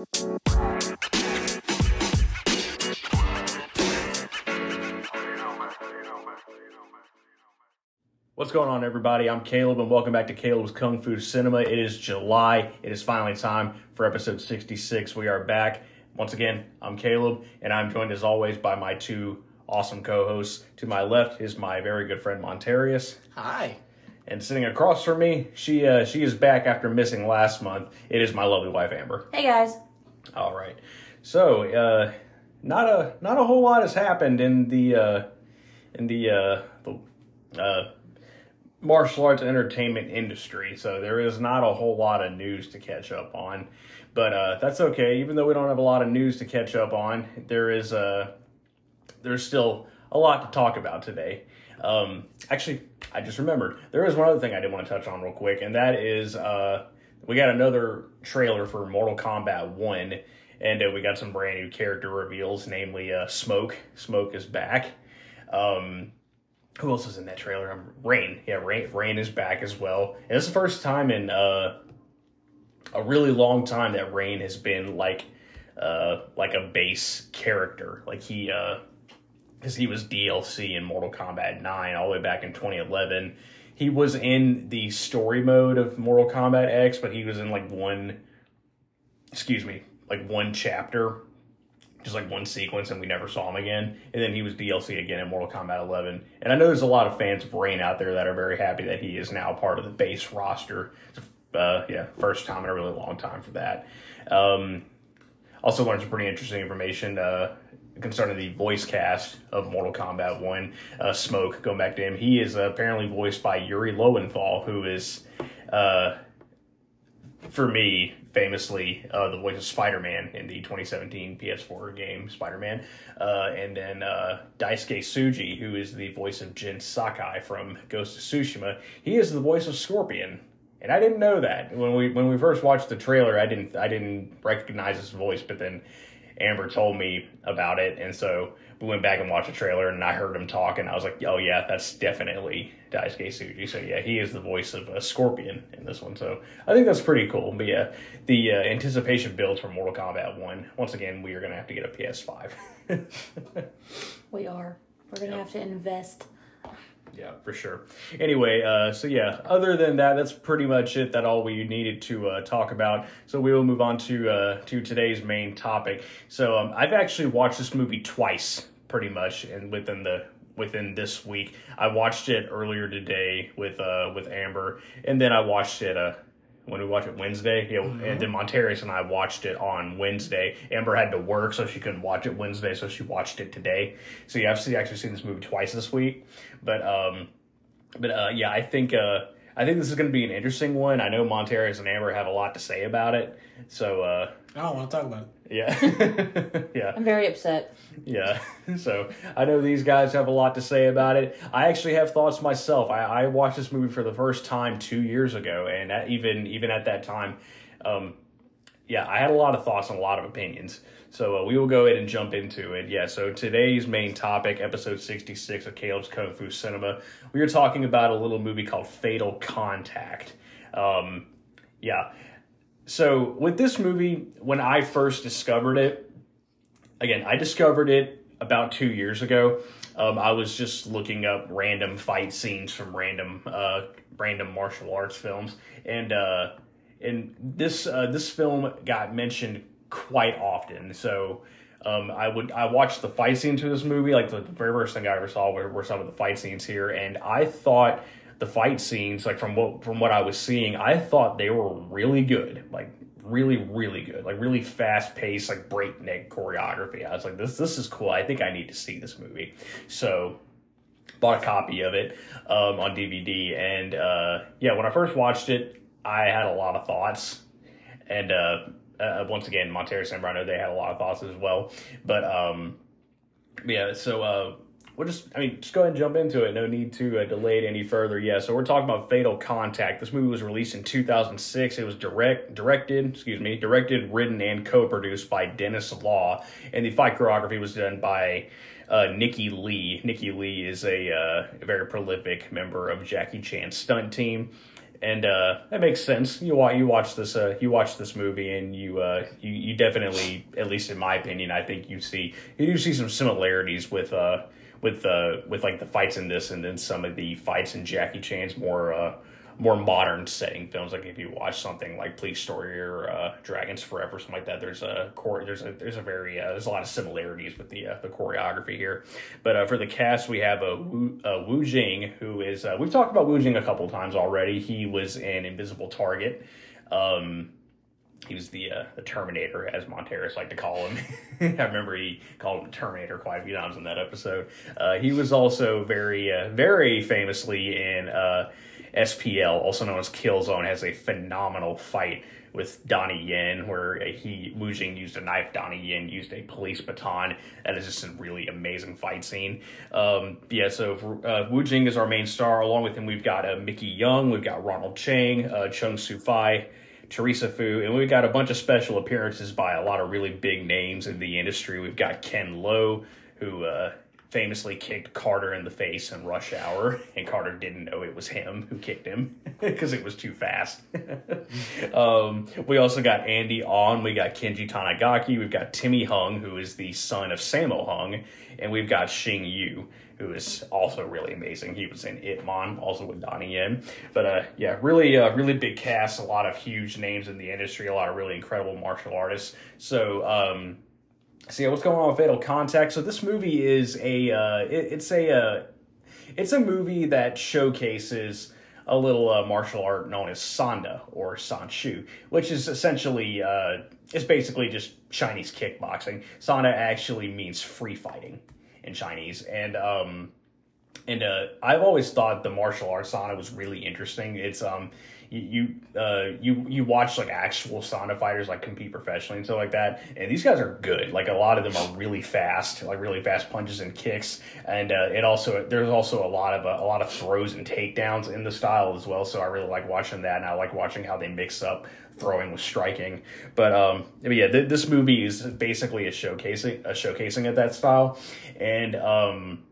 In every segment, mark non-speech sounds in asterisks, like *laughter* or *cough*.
What's going on, everybody? I'm Kaleb, and welcome back to Kaleb's Kung Fu Cinema. It is July. It is finally time for episode 66. We are back. Once again, I'm Kaleb, and I'm joined as always by my two awesome co hosts. To my left is my very good friend Montarius. Hi. And sitting across from me, she uh, she is back after missing last month. It is my lovely wife Amber. Hey guys. All right. So, uh, not a not a whole lot has happened in the uh, in the uh, the uh, martial arts entertainment industry. So there is not a whole lot of news to catch up on. But uh, that's okay. Even though we don't have a lot of news to catch up on, there is uh, there's still a lot to talk about today. Um, actually, I just remembered there is one other thing I did want to touch on real quick, and that is uh, we got another trailer for Mortal Kombat One, and uh, we got some brand new character reveals, namely uh, Smoke. Smoke is back. Um, who else is in that trailer? Um, Rain. Yeah, Rain. Rain is back as well. And it's the first time in uh, a really long time that Rain has been like uh, like a base character. Like he uh, because he was DLC in Mortal Kombat 9 all the way back in 2011. He was in the story mode of Mortal Kombat X, but he was in like one, excuse me, like one chapter, just like one sequence, and we never saw him again. And then he was DLC again in Mortal Kombat 11. And I know there's a lot of fans of Rain out there that are very happy that he is now part of the base roster. Uh, yeah, first time in a really long time for that. Um, also learned some pretty interesting information. Uh, concerning the voice cast of Mortal Kombat 1, uh, Smoke, going back to him, he is uh, apparently voiced by Yuri Lowenthal, who is, uh, for me, famously uh, the voice of Spider Man in the 2017 PS4 game Spider Man. Uh, and then uh, Daisuke Tsuji, who is the voice of Jin Sakai from Ghost of Tsushima, he is the voice of Scorpion. And I didn't know that when we when we first watched the trailer. I didn't I didn't recognize his voice, but then Amber told me about it, and so we went back and watched the trailer, and I heard him talk, and I was like, "Oh yeah, that's definitely Daisuke Tsuji." So yeah, he is the voice of a Scorpion in this one. So I think that's pretty cool. But yeah, the uh, anticipation builds for Mortal Kombat One. Once again, we are gonna have to get a PS5. *laughs* we are. We're gonna yep. have to invest yeah, for sure. Anyway, uh, so yeah, other than that, that's pretty much it. That all we needed to uh, talk about. So we will move on to uh, to today's main topic. So um, I've actually watched this movie twice, pretty much, and within the within this week. I watched it earlier today with uh with Amber, and then I watched it uh when we watch it Wednesday. You know, mm-hmm. and then Montarius and I watched it on Wednesday. Amber had to work, so she couldn't watch it Wednesday, so she watched it today. So yeah, I've actually seen this movie twice this week. But um, but uh, yeah, I think uh, I think this is going to be an interesting one. I know Montarius and Amber have a lot to say about it, so uh, I don't want to talk about it. Yeah, *laughs* yeah. I'm very upset. Yeah, *laughs* so I know these guys have a lot to say about it. I actually have thoughts myself. I, I watched this movie for the first time two years ago, and even even at that time, um, yeah, I had a lot of thoughts and a lot of opinions. So uh, we will go ahead and jump into it. Yeah, so today's main topic, episode 66 of Kaleb's Kung Fu Cinema, we are talking about a little movie called Fatal Contact. Um, yeah, so with this movie, when I first discovered it, again, I discovered it about two years ago. Um, I was just looking up random fight scenes from random uh, random martial arts films, and uh, and this uh, this film got mentioned quite often. So um, I would I watched the fight scenes to this movie. Like the, the very first thing I ever saw were, were some of the fight scenes here, and I thought the fight scenes, like from what from what I was seeing, I thought they were really good. Like really, really good. Like really fast paced, like breakneck choreography. I was like, this this is cool. I think I need to see this movie. So bought a copy of it um, on DVD, and uh, yeah, when I first watched it, I had a lot of thoughts, and uh, uh, once again, Montero and Brando, they had a lot of thoughts as well. But um, yeah, so uh, we'll just, I mean, just go ahead and jump into it. No need to uh, delay it any further. Yeah, so we're talking about Fatal Contact. This movie was released in 2006. It was direct, directed, excuse me, directed, written, and co-produced by Dennis Law, and the fight choreography was done by uh, Nikki Lee. Nikki Lee is a, uh, very prolific member of Jackie Chan's stunt team. and uh, that makes sense. You watch you watch this uh, you watch this movie, and you uh, you you definitely, at least in my opinion, I think you see you do see some similarities with uh with uh with like the fights in this, and then some of the fights in Jackie Chan's more uh more modern setting films. Like if you watch something like Police Story or uh, Dragons Forever, something like that, there's a core. There's a there's a very uh, there's a lot of similarities with the uh, the choreography here. But uh, for the cast, we have a Wu, uh, Wu Jing, who is uh, we've talked about Wu Jing a couple times already. He was in Invisible Target. Um, he was the uh, the Terminator, as Montarius like to call him. *laughs* I remember he called him Terminator quite a few times in that episode. Uh, he was also very uh, very famously in uh, SPL, also known as Killzone, has a phenomenal fight with Donnie Yen, where he Wu Jing used a knife, Donnie Yen used a police baton. That is just a really amazing fight scene. Um, yeah, so uh, Wu Jing is our main star. Along with him, we've got uh, Mickey Young, we've got Ronald Chang, uh, Chung Su Fai. Teresa Fu, and we've got a bunch of special appearances by a lot of really big names in the industry. We've got Ken Lo, who uh, famously kicked Carter in the face in Rush Hour, and Carter didn't know it was him who kicked him *laughs* because it was too fast. *laughs* um, we also got Andy On, we got Kenji Tanigaki, we've got Timmy Hung, who is the son of Sammo Hung, and we've got Xing Yu, who is also really amazing. He was in Ip Man, also with Donnie Yen. But uh, yeah, really, uh, really big cast, a lot of huge names in the industry, a lot of really incredible martial artists. So, um, what's going on with Fatal Contact? So this movie is a, uh, it, it's a, uh, it's a movie that showcases a little uh, martial art known as Sanda or Sanshou, which is essentially, uh, it's basically just Chinese kickboxing. Sanda actually means free fighting in Chinese, and um, and uh, I've always thought the martial arts Sanda was really interesting. It's um, you you uh, you you watch like actual Sanda fighters like compete professionally and stuff like that, and these guys are good. Like a lot of them are really fast, like really fast punches and kicks, and uh, it also there's also a lot of uh, a lot of throws and takedowns in the style as well. So I really like watching that, and I like watching how they mix up throwing with striking. But um, but yeah, th- this movie is basically a showcasing a showcasing of that style, and um,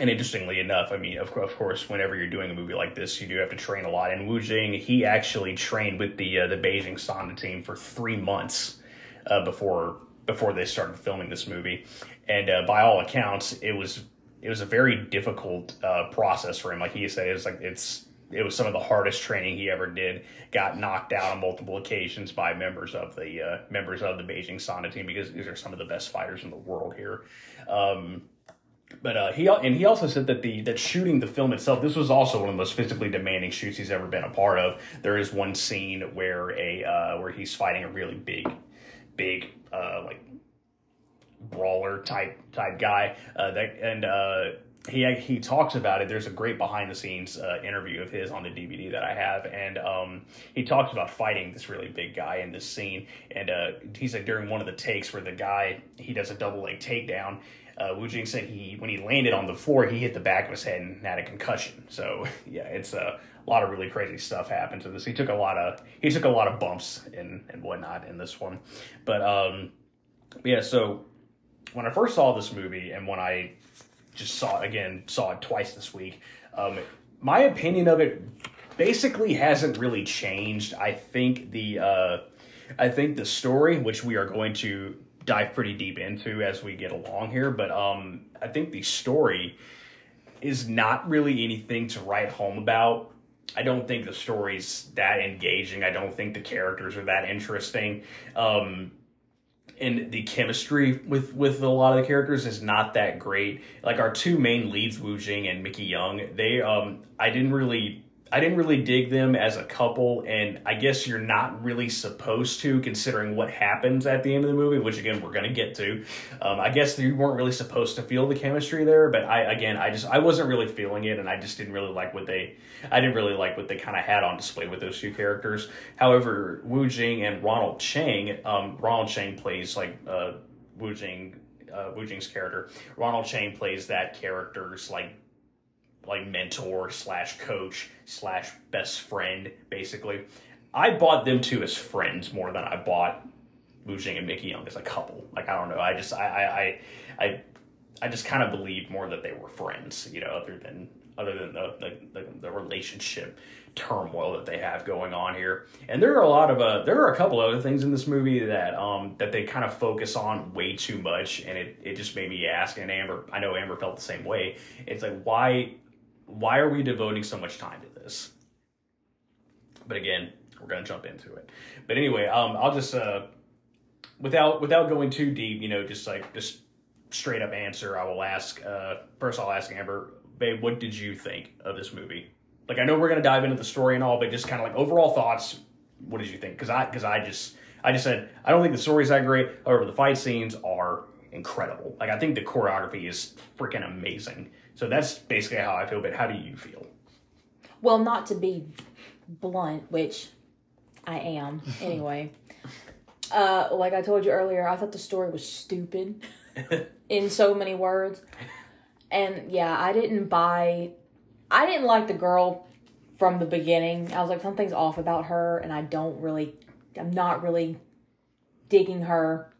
and interestingly enough, I mean, of, of course, whenever you're doing a movie like this, you do have to train a lot. And Wu Jing, he actually trained with the uh, the Beijing Sanda team for three months uh, before before they started filming this movie, and uh, by all accounts, it was it was a very difficult uh, process for him. Like he said, it's like it's it was some of the hardest training he ever did. Got knocked out on multiple occasions by members of the uh, members of the Beijing Sanda team because these are some of the best fighters in the world here. Um, but uh, he and he also said that the that shooting the film itself, this was also one of the most physically demanding shoots he's ever been a part of. There is one scene where a uh, where he's fighting a really big, big uh, like brawler type type guy. Uh, that and uh, he he talks about it. There's a great behind the scenes uh, interview of his on the DVD that I have, and um, he talks about fighting this really big guy in this scene. And uh, he said during one of the takes where the guy he does a double leg takedown. Uh, Wu Jing said he when he landed on the floor, he hit the back of his head and had a concussion. So *laughs* yeah, it's a lot of really crazy stuff happened to this. He took a lot of he took a lot of bumps and and whatnot in this one, but um, yeah. So when I first saw this movie and when I just saw it again, saw it twice this week, um, my opinion of it basically hasn't really changed. I think the uh, I think the story, which we are going to dive pretty deep into as we get along here, but um, I think the story is not really anything to write home about. I don't think the story's that engaging. I don't think the characters are that interesting. Um, and the chemistry with with a lot of the characters is not that great. Like our two main leads, Wu Jing and Mickey Young, they um I didn't really I didn't really dig them as a couple, and I guess you're not really supposed to, considering what happens at the end of the movie, which again we're gonna get to. Um, I guess you weren't really supposed to feel the chemistry there, but I again I just I wasn't really feeling it, and I just didn't really like what they I didn't really like what they kind of had on display with those two characters. However, Wu Jing and Ronald Chang, um, Ronald Chang plays like uh, Wu Jing. Uh, Wu Jing's character, Ronald Chang plays that character's like like mentor slash coach slash best friend, basically. I bought them two as friends more than I bought Wu Jing and Mickey Young as a couple. Like I don't know. I just I I I I, I just kind of believed more that they were friends, you know, other than other than the, the the, the relationship turmoil that they have going on here. And there are a lot of uh, there are a couple other things in this movie that um that they kind of focus on way too much, and it it just made me ask. And Amber, I know Amber felt the same way. It's like why why are we devoting so much time to this? But again, we're gonna jump into it. But anyway, um, I'll just uh, without without going too deep, you know, just like just straight up answer. I will ask uh, first. I'll ask Amber, babe, what did you think of this movie? Like, I know we're gonna dive into the story and all, but just kind of like overall thoughts. What did you think? Because I because I just I just said I don't think the story's that great. However, the fight scenes are incredible. Like, I think the choreography is freaking amazing. So that's basically how I feel. But how do you feel? Well, not to be blunt, which I am *laughs* anyway. uh, like I told you earlier, I thought the story was stupid *laughs* in so many words. And yeah, I didn't buy I didn't like the girl from the beginning. I was like something's off about her and I don't really I'm not really digging her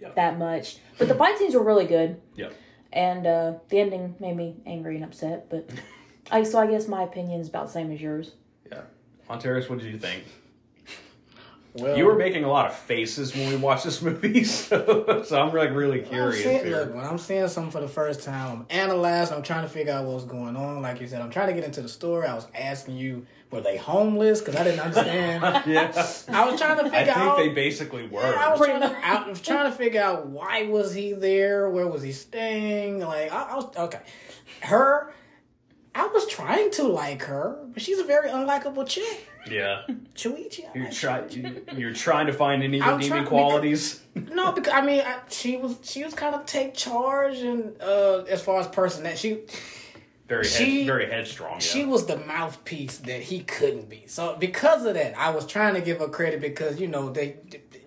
Yep. that much. But the fight scenes were really good. Yep. And uh, the ending made me angry and upset, but *laughs* I so I guess my opinion is about the same as yours. Yeah. Montarius, what did you think? Well, You were making a lot of faces when we watched this movie, *laughs* so, so I'm like really I'm curious. seeing, here. look, when I'm seeing something for the first time, I'm analyzing. I'm trying to figure out what's going on. Like you said, I'm trying to get into the story. I was asking you, were they homeless? Because I didn't understand. *laughs* yeah. I was trying to figure. I figure think out. they basically were. I was, trying to, I was trying to figure out why was he there? Where was he staying? Like I, I was okay. Her, I was trying to like her, but she's a very unlikable chick. yeah. Chui Chi. I You're, try, you- you're trying to find any I'm redeeming qualities. No, because I mean, I, she was she was kind of take charge and uh as far as person that she Very, She- head, very headstrong. Yeah. she was the mouthpiece that he couldn't be. So because of that, I was trying to give her credit because you know they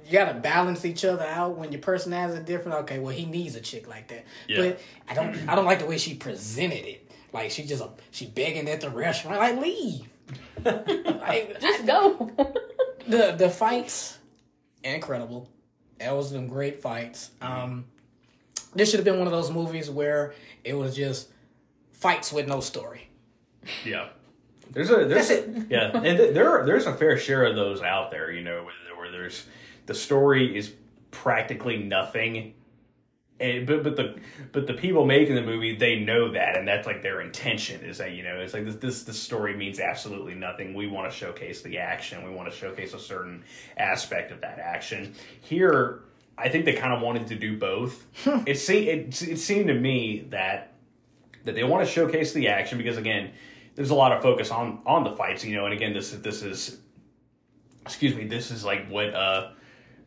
you gotta balance each other out when your personalities are different. Okay, well he needs a chick like that, Yeah. but I don't I don't like the way she presented it. Like she just she begging at the restaurant like leave. *laughs* like Just go. *laughs* the the fights incredible that was some great fights um this should have been one of those movies where it was just fights with no story Yeah. There's a there's That's it. yeah, *laughs* and th- there are, there's a fair share of those out there, you know, where, where there's the story is practically nothing, and but but the but the people making the movie they know that, and that's like their intention is that you know it's like this this this story means absolutely nothing. We want to showcase the action. We want to showcase a certain aspect of that action. Here, I think they kind of wanted to do both. it se- it it seemed to me that that they want to showcase the action because again, there's a lot of focus on on the fights, you know, and again, this is this is excuse me, this is like what uh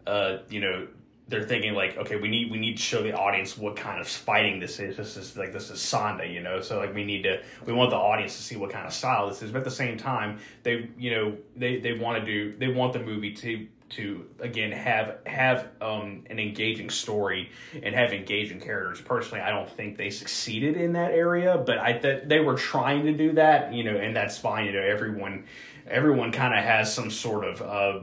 uh you know they're thinking like okay we need we need to show the audience what kind of fighting this is. This is like this is sanda you know? So like we need to we want the audience to see what kind of style this is. But at the same time they you know they they want to do they want the movie to to again have have um an engaging story and have engaging characters. Personally i don't think they succeeded in that area but i that they were trying to do that you know and that's fine. You know everyone everyone kind of has some sort of uh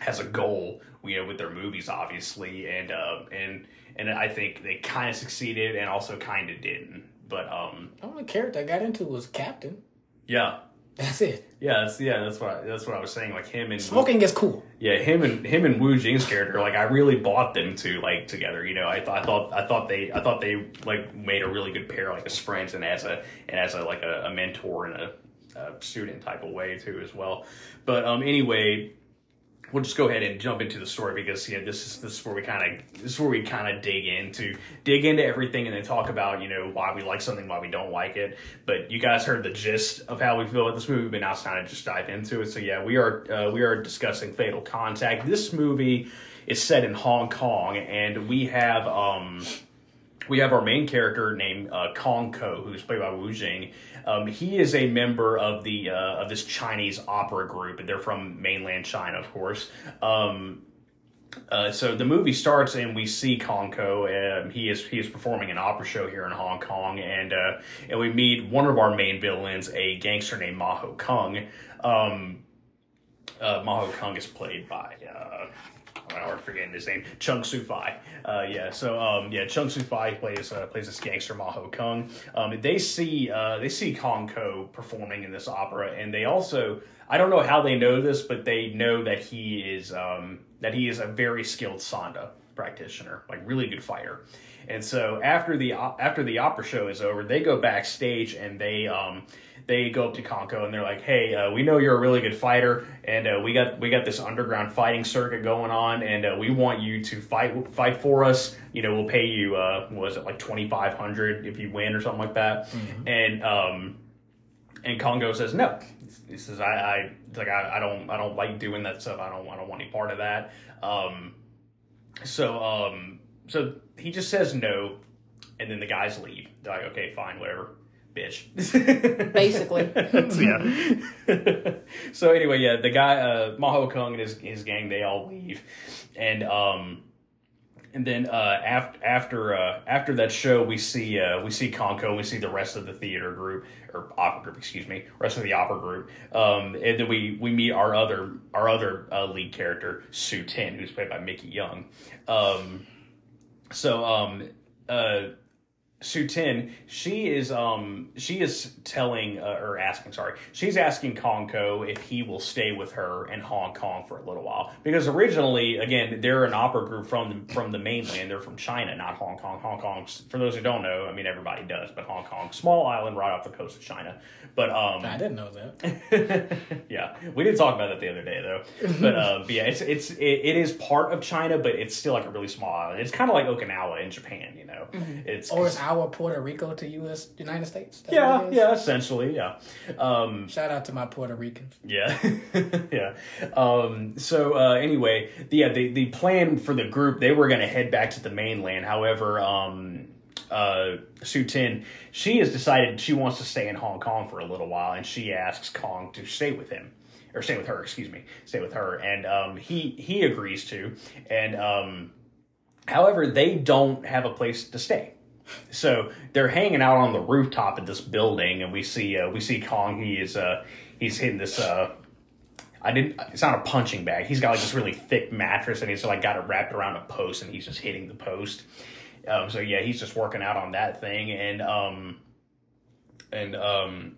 has a goal, you know, with their movies, obviously, and uh, and and I think they kind of succeeded and also kind of didn't. But um, the only character i got into was captain. Yeah, that's it yeah, that's yeah, that's what I, that's what I was saying. Like him and smoking is cool yeah, him and him and Wu Jing's character, like I really bought them to like together. You know, I thought I thought I thought they I thought they like made a really good pair, like as friends and as a and as a like a, a mentor and a, a student type of way too as well. But um, anyway, we'll just go ahead and jump into the story because yeah, this is this is where we kind of this is where we kind of dig into dig into everything and then talk about you know why we like something, why we don't like it. But you guys heard the gist of how we feel about this movie, but now it's time to just dive into it. So yeah, we are uh, we are discussing Fatal Contact. This movie is set in Hong Kong, and we have um we have our main character named uh, Kong Ko, who's played by Wu Jing. Um, he is a member of the uh, of this Chinese opera group, and they're from mainland China, of course. Um, uh, so the movie starts, and we see Kong Ko. Um, he is he is performing an opera show here in Hong Kong, and uh, and we meet one of our main villains, a gangster named Maho Kung. Um, uh, Maho Kung is played by. I'm already forgetting his name. Chung Su Fi. Uh, yeah. So um, yeah, Chung Su Fi plays uh, plays this gangster Maho Kung. Um, they see uh, they see Kong Ko performing in this opera, and they also I don't know how they know this, but they know that he is um, that he is a very skilled Sanda practitioner, like really good fighter. And so after the after the opera show is over, they go backstage and they um, they go up to Kong Ko and they're like, "Hey, uh, we know you're a really good fighter, and uh, we got we got this underground fighting circuit going on, and uh, we want you to fight fight for us. You know, we'll pay you uh, what was it like twenty five hundred if you win or something like that." And um, and Kong Ko says no. He says, "I, I like I, I don't I don't like doing that stuff. I don't I don't want any part of that." Um, so um, so he just says no, and then the guys leave. They're like, "Okay, fine, whatever." Bitch. *laughs* Basically. *laughs* yeah. *laughs* so anyway, yeah, the guy uh Maho Kung and his his gang they all leave. And um and then uh, after after uh, after that show, we see uh, we see Kong Ko, we see the rest of the theater group or opera group, excuse me, rest of the opera group, um, and then we we meet our other our other uh, lead character Su Tin, who's played by Mickey Young. Um, so um, uh, Su Tin, she is um she is telling uh, or asking sorry she's asking Kong Ko if he will stay with her in Hong Kong for a little while because originally again they're an opera group from the, from the mainland they're from China not Hong Kong Hong Kong for those who don't know I mean everybody does but Hong Kong small island right off the coast of China but um I didn't know that. *laughs* yeah, we didn't talk about that the other day though. But, uh, but yeah, it's it's it, it is part of China, but it's still like a really small island. It's kind of like Okinawa in Japan, you know. It's Or is our Puerto Rico to U.S. United States? That's yeah, what it is? yeah, essentially, yeah, um, Shout out to my Puerto Ricans. yeah, *laughs* yeah. Um, so uh, anyway, the, yeah, the the plan for the group they were going to head back to the mainland. However, um, uh, Su Tin, she has decided she wants to stay in Hong Kong for a little while, and she asks Kong to stay with him or stay with her. Excuse me, stay with her, and um, he he agrees to. And um, however, they don't have a place to stay. So they're hanging out on the rooftop of this building, and we see uh, we see Kong. He is uh, he's hitting this. Uh, I didn't. It's not a punching bag. He's got like this really thick mattress, and he's like got it wrapped around a post, and he's just hitting the post. Um, so yeah, he's just working out on that thing, and um, and um,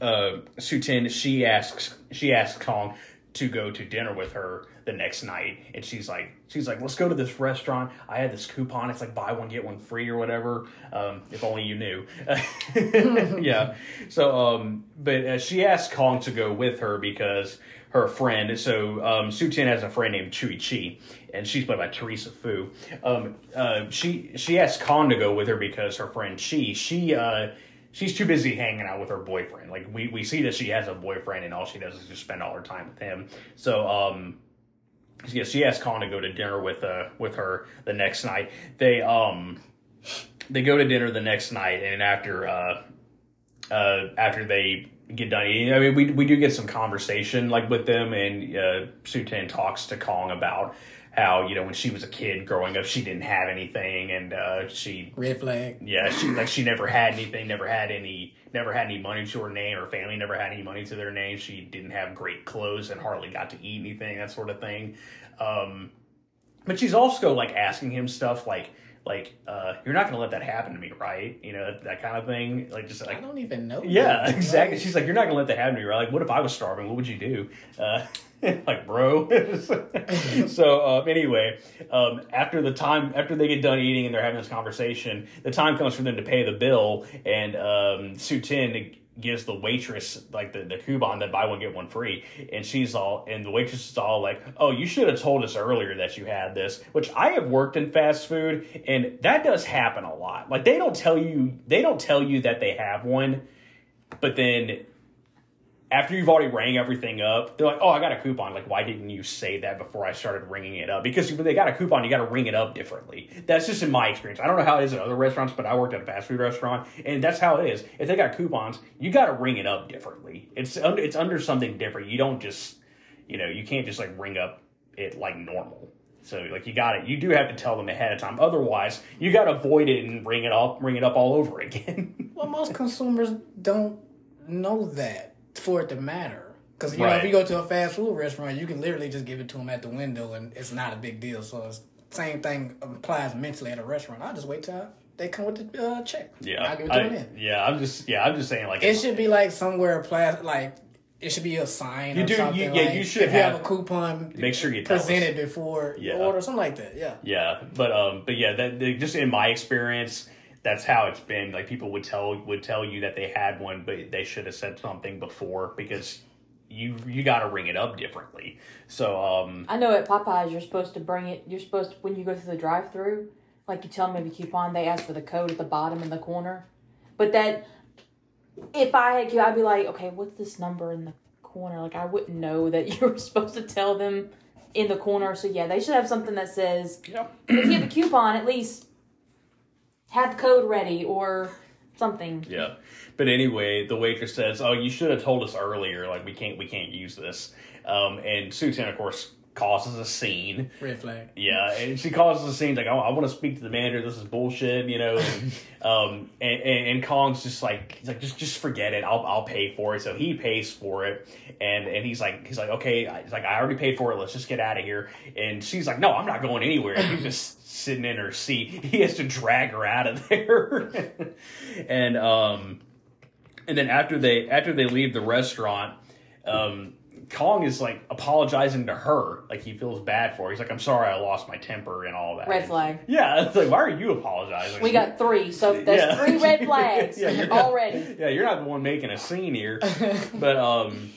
uh, Su Tin she asks she asks Kong to go to dinner with her the next night, and she's like she's like let's go to this restaurant. I had this coupon. It's like buy one get one free or whatever. Um, if only you knew. *laughs* yeah. So um, but uh, she asked Kong to go with her because her friend. So um, Su Tin has a friend named Chui Chi, and she's played by Teresa Fu. Um, uh, she she asked Kong to go with her because her friend Chi she uh, she's too busy hanging out with her boyfriend. Like we we see that she has a boyfriend, and all she does is just spend all her time with him. So um. Yeah, she asked Kong to go to dinner with uh with her the next night. They um they go to dinner the next night, and after uh uh after they get done eating. I mean, we we do get some conversation like with them, and uh, Su Tin talks to Kong about how you know when she was a kid growing up, she didn't have anything, and uh, she Red flag. yeah she like she never had anything, never had any, never had any money to her name. Her family never had any money to their name. She didn't have great clothes and hardly got to eat anything, that sort of thing. Um, but she's also like asking him stuff like like uh, you're not gonna let that happen to me, right? You know that, that kind of thing. Like just like I don't even know. yeah, *laughs* exactly. Like, She's like, you're not gonna let that happen to me, right? Like, what if I was starving? What would you do? Uh, *laughs* like, bro. *laughs* so um, anyway, um, after the time, after they get done eating and they're having this conversation, the time comes for them to pay the bill, and um, Su Tin gives the waitress like the, the coupon that buy one get one free. And she's all and the waitress is all like oh you should have told us earlier that you had this which i have worked in fast food and that does happen a lot. Like they don't tell you they don't tell you that they have one but then after you've already rang everything up, they're like, "Oh, I got a coupon." Like, why didn't you say that before I started ringing it up? Because when they got a coupon, you got to ring it up differently. That's just in my experience. I don't know how it is at other restaurants, but I worked at a fast food restaurant, and that's how it is. If they got coupons, you got to ring it up differently. It's under it's under something different. You don't just, you know, you can't just like ring up it like normal. So like you got it. You do have to tell them ahead of time. Otherwise, you got to avoid it and ring it up, ring it up all over *laughs* again. Well, most consumers don't know that for it to matter. Because you know, if you go to a fast food restaurant, you can literally just give it to them at the window, and it's not a big deal. So it's same thing applies mentally at a restaurant. I just wait till they come with the uh, check. Yeah, I give it to I- them in. yeah. I'm just yeah. I'm just saying like It should be like somewhere plas like it should be a sign You or do- you- yeah, like, you should if you have, have- a coupon. Make sure you present it before Yeah. order something like that. Yeah. Yeah, but um, but yeah, that they, just in my experience, that's how it's been. Like people would tell would tell you that they had one, but they should have said something before because you you got to ring it up differently. So um, I know at Popeyes you're supposed to bring it. You're supposed to, when you go through the drive-through, like you tell them the coupon, they ask for the code at the bottom in the corner. But that, if I had you, I'd be like, okay, what's this number in the corner? Like I wouldn't know that *laughs* you were supposed to tell them in the corner. So yeah, they should have something that says Yep. if you have a coupon, at least have code ready or something. yeah. But anyway, the waitress says, "Oh, you should have told us earlier. Like we can't we can't use this." Um, and Susan, of course, causes a scene. Red flag. Yeah, and she causes a scene like, "Oh, I want to speak to the manager. This is bullshit," you know. And, *laughs* um, and, and and Kong's just like, he's like, just just forget it. I'll I'll pay for it. So he pays for it, and and he's like, he's like, okay, I- he's like, I already paid for it. Let's just get out of here. And she's like, no, I'm not going anywhere. And he's just sitting in her seat. *laughs* He has to drag her out of there, *laughs* and um, and then after they after they leave the restaurant, um. Kong is like apologizing to her, like he feels bad for her. He's like, "I'm sorry, I lost my temper and all that." Red flag. Yeah, it's like, why are you apologizing? We got three, so there's Yeah. three red *laughs* flags Yeah, you're not- already. Yeah, you're not the one making a scene here. *laughs* but um,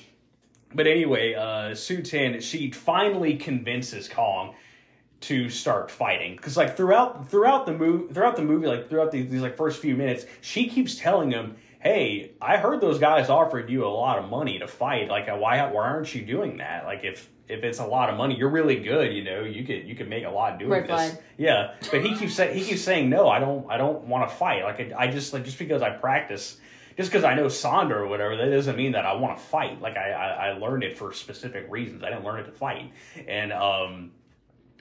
but anyway, uh, Su Tin she finally convinces Kong to start fighting because like throughout throughout the movie throughout the movie like throughout these, these like first few minutes she keeps telling him hey i heard those guys offered you a lot of money to fight like why why aren't you doing that like if if it's a lot of money you're really good you know you could you could make a lot doing Red this flag. yeah but he keeps saying he keeps saying no i don't i don't want to fight like I, I just like just because i practice just because I know Sanda or whatever, that doesn't mean that I want to fight. Like I, I, I learned it for specific reasons. I didn't learn it to fight. And um,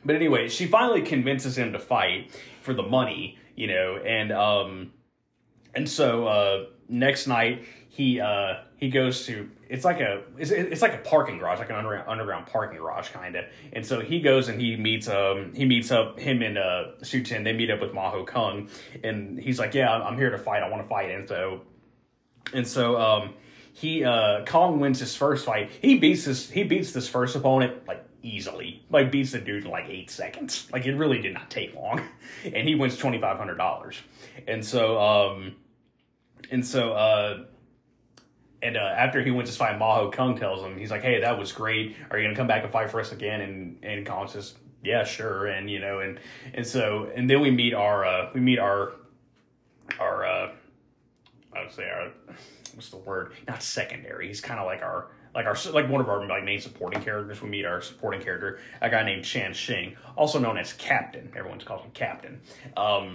but anyway, she finally convinces him to fight for the money, you know, and um, and so uh, next night he uh he goes to it's like a it's, it's like a parking garage like an underground underground parking garage kind of and so he goes and he meets um he meets up him and uh Su Tin. They meet up with Maho Kung and he's like yeah I'm here to fight. I want to fight and so and so um he uh Kong wins his first fight. He beats this he beats this first opponent like easily. Like beats the dude in like eight seconds. Like it really did not take long. *laughs* And he wins twenty five hundred dollars. And so um and so, uh, and uh, after he went to fight, Maho Kung tells him, he's like, "Hey, that was great. Are you gonna come back and fight for us again?" And and Kong says, "Yeah, sure." And you know, and and so, and then we meet our uh, we meet our our uh, I would say our what's the word? Not secondary. He's kind of like our like our like one of our like main supporting characters. We meet our supporting character, a guy named Chan Shing, also known as Captain. Everyone's calls him Captain. Um,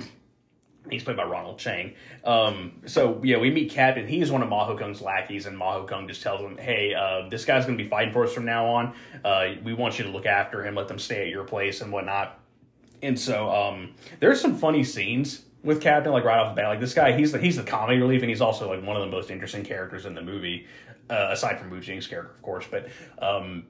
He's played by Ronald Chang. Um, so yeah, we meet Captain. He's one of Maho Kung's lackeys, and Maho Kung just tells him, "Hey, uh, this guy's going to be fighting for us from now on. Uh, we want you to look after him, let them stay at your place and whatnot." And so um, there's some funny scenes with Captain, like right off the bat. Like this guy, he's the he's the comedy relief, and he's also like one of the most interesting characters in the movie, uh, aside from Wu Jing's character, of course. But um,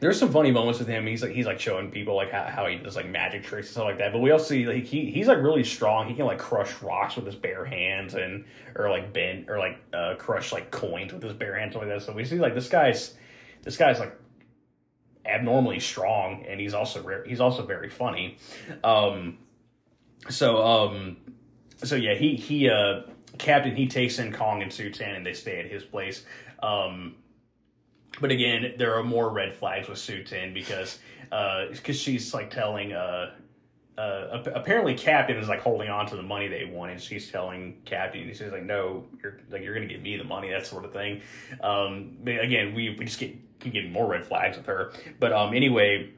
there's some funny moments with him. He's like he's like showing people like how, how he does like magic tricks and stuff like that. But we also see like he he's like really strong. He can like crush rocks with his bare hands and or like bend or like uh, crush like coins with his bare hands and like that. So we see like this guy's this guy's like abnormally strong and he's also re- he's also very funny. Um, so um, so yeah, he he uh Captain he takes in Kong and Su Tin and they stay at his place. Um, but again, there are more red flags with Su Tin because because she's like telling uh, uh, apparently Captain is like holding on to the money they want, and she's telling Captain, he says like, no, you're like you're gonna give me the money, that sort of thing. Um, again, we we just get keep getting more red flags with her. But um, anyway,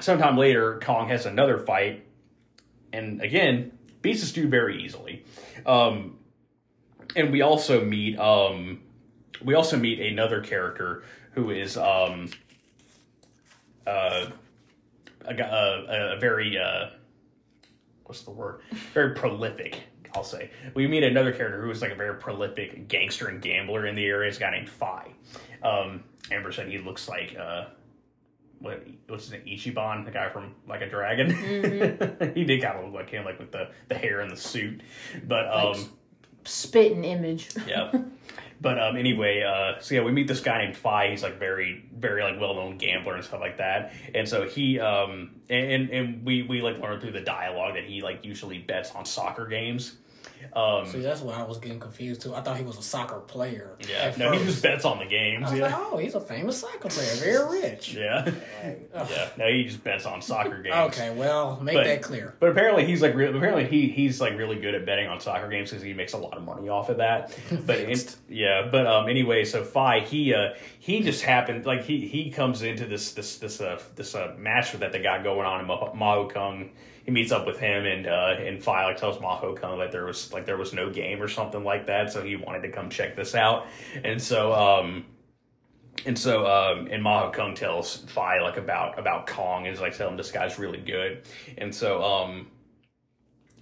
sometime later, Kong has another fight, and again beats this dude very easily. Um, and we also meet um, we also meet another character who is um, uh, a, uh, a very uh, what's the word? Very prolific. I'll say we meet another character who is like a very prolific gangster and gambler in the area. It's a guy named Fi, um, Amber said he looks like uh, what what's his name Ichiban, the guy from like a dragon. *laughs* he did kind of look like him, like with the the hair and the suit. But um, Like, Spitting image. *laughs* yeah. But um, anyway, uh, so yeah, we meet this guy named Fi. He's like very, very like well known gambler and stuff like that. And so he um, and and we we like learn through the dialogue that he like usually bets on soccer games. Um, See, that's why I was getting confused too. I thought he was a soccer player. yeah, no, he just bets on the games. I was like, Yeah, oh, he's a famous soccer player, very rich. *laughs* yeah, Ugh. yeah. No, he just bets on soccer games. Okay, well, make But- that clear. But apparently he's like re- apparently he he's like really good at betting on soccer games because he makes a lot of money off of that. *laughs* But yeah, but um anyway, so Fi he uh he just happened like he he comes into this this this uh this uh match that they got going on in Ma- Kung. He meets up with him and uh and Fi like tells Maho Kung that there was like there was no game or something like that, so he wanted to come check this out. And so um and so, um, and Maho Kung tells Fi like about about Kong and is like telling him this guy's really good. And so, um,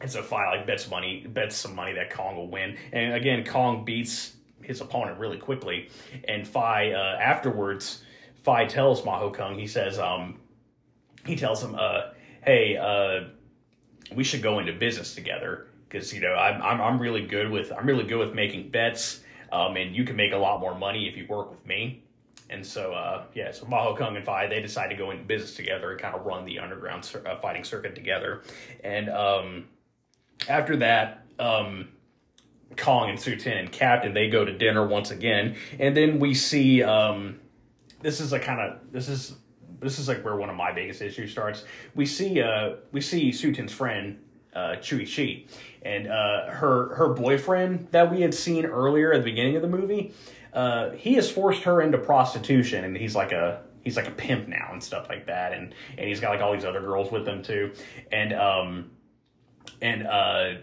and so Fi like bets money, bets some money that Kong will win. And again, Kong beats his opponent really quickly. And Fi uh, afterwards, Fi tells Maho Kung, he says, um, he tells him, uh, hey, uh, we should go into business together because you know I'm, I'm I'm really good with I'm really good with making bets, um, and you can make a lot more money if you work with me. And so, uh, yeah, so Maho Kung and Fi, they decide to go into business together and kind of run the underground uh, fighting circuit together. And um, after that, um, Kong and Su Tin and Captain, they go to dinner once again. And then we see, um, this is a kind of, this is, this is like where one of my biggest issues starts. We see, uh, we see Su Tin's friend, uh, Chui Chi, and uh, her her boyfriend that we had seen earlier at the beginning of the movie. Uh, he has forced her into prostitution, and he's like a he's like a pimp now and stuff like that, and and he's got like all these other girls with him too, and um and uh,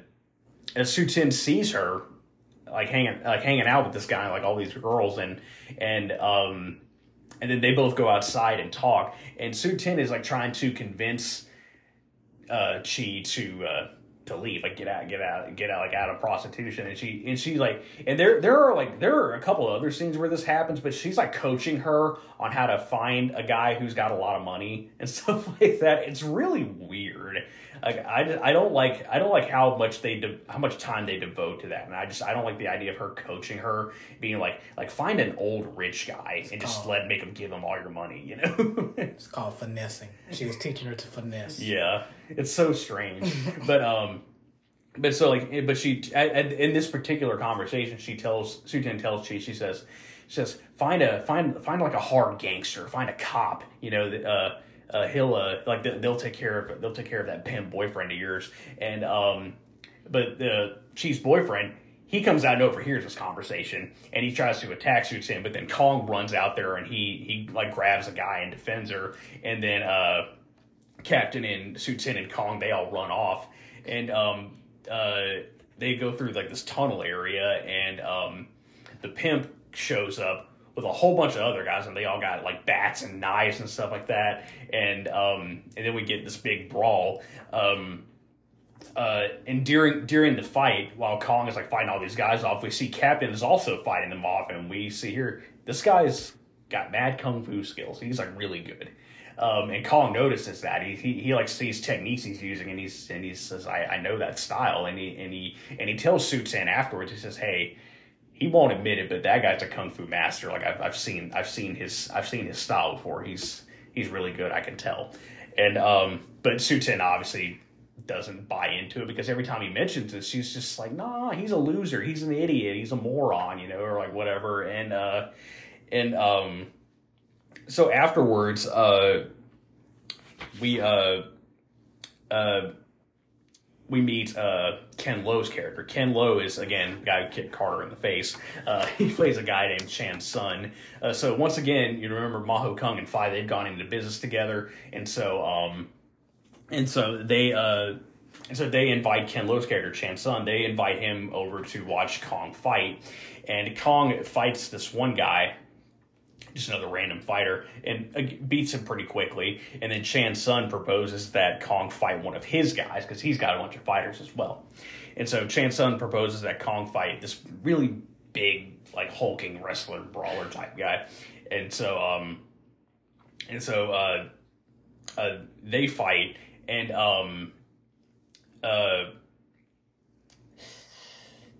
as Su Tin sees her like hanging like hanging out with this guy, like all these girls, and and um and then they both go outside and talk, and Su Tin is like trying to convince uh Chi to uh to leave, like get out, get out, get out, like out of prostitution, and she and she like, and there there are like there are a couple of other scenes where this happens, but she's like coaching her on how to find a guy who's got a lot of money and *laughs* stuff like that. It's really weird. Like I, I don't like I don't like how much they de- how much time they devote to that, and I just I don't like the idea of her coaching her being like like find an old rich guy and just let make him give him all your money, you know. *laughs* It's called finessing. She was teaching her to finesse. Yeah, it's so strange. *laughs* but um, but so like, but she at, at- in this particular conversation, she tells Su Tin tells Chi, she says, she says find a find find like a hard gangster, find a cop, you know that uh. Uh, he'll uh, like they- they'll take care of they'll take care of that pimp boyfriend of yours and um but the Chi's boyfriend he comes out and overhears this conversation and he tries to attack shoots him but then Kong runs out there and he he like grabs a guy and defends her and then uh Captain and Su Tin and Kong, they all run off, and um, uh, they go through like this tunnel area, and um, the pimp shows up with a whole bunch of other guys, and they all got like bats and knives and stuff like that, and um, and then we get this big brawl. Um, uh, and during during the fight, while Kong is like fighting all these guys off, we see Captain is also fighting them off, and we see here this guy's got mad kung fu skills. He's like really good. Um, and Kong notices that he, he he like sees techniques he's using, and he's and he says, "I, I know that style." And he and he and he tells Su Tin afterwards. He says, "Hey, he won't admit it, but that guy's a kung fu master. Like I've, I've seen I've seen his I've seen his style before. He's he's really good. I can tell." And um, but Su obviously doesn't buy into it because every time he mentions it, she's just like, "Nah, he's a loser. He's an idiot. He's a moron," you know, or like whatever. And uh, and um, so afterwards, uh, we uh, uh, we meet uh, Ken Lo's character. Ken Lo is again guy who kicked Carter in the face. Uh, *laughs* he plays a guy named Chan Sun. Uh, so once again, you remember Maho Kung and Fi they've gone into business together, and so um, and so they uh, and so they invite Ken Lo's character Chan Sun. They invite him over to watch Kong fight, and Kong fights this one guy just another random fighter, and uh, beats him pretty quickly. And then Chan Sun proposes that Kong fight one of his guys because he's got a bunch of fighters as well. And so Chan Sun proposes that Kong fight this really big, like hulking wrestler brawler type guy. and so um, and so uh, uh, they fight, and um, uh,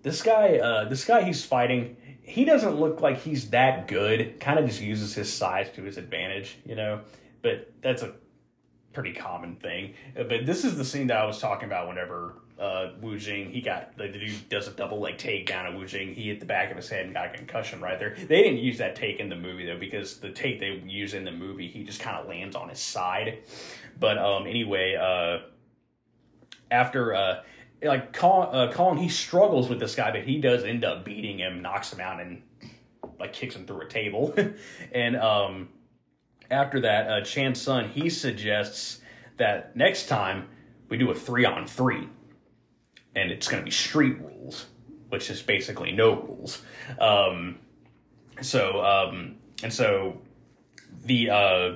this guy, uh, this guy he's fighting, he doesn't look like he's that good. Kind of just uses his size to his advantage, you know. But that's a pretty common thing. Uh, But this is the scene that I was talking about whenever uh, Wu Jing, he got, like, the dude does a double leg takedown of Wu Jing. He hit the back of his head and got a concussion right there. They didn't use that take in the movie, though, because the take they use in the movie, he just kind of lands on his side. But um, anyway, uh, after, uh, like, Kong, uh, Kong, he struggles with this guy, but he does end up beating him, knocks him out, and, like, kicks him through a table. *laughs* and, um, after that, uh, Chan Sun he suggests that next time we do a three on three, and it's going to be street rules, which is basically no rules. Um, so um, and so the uh,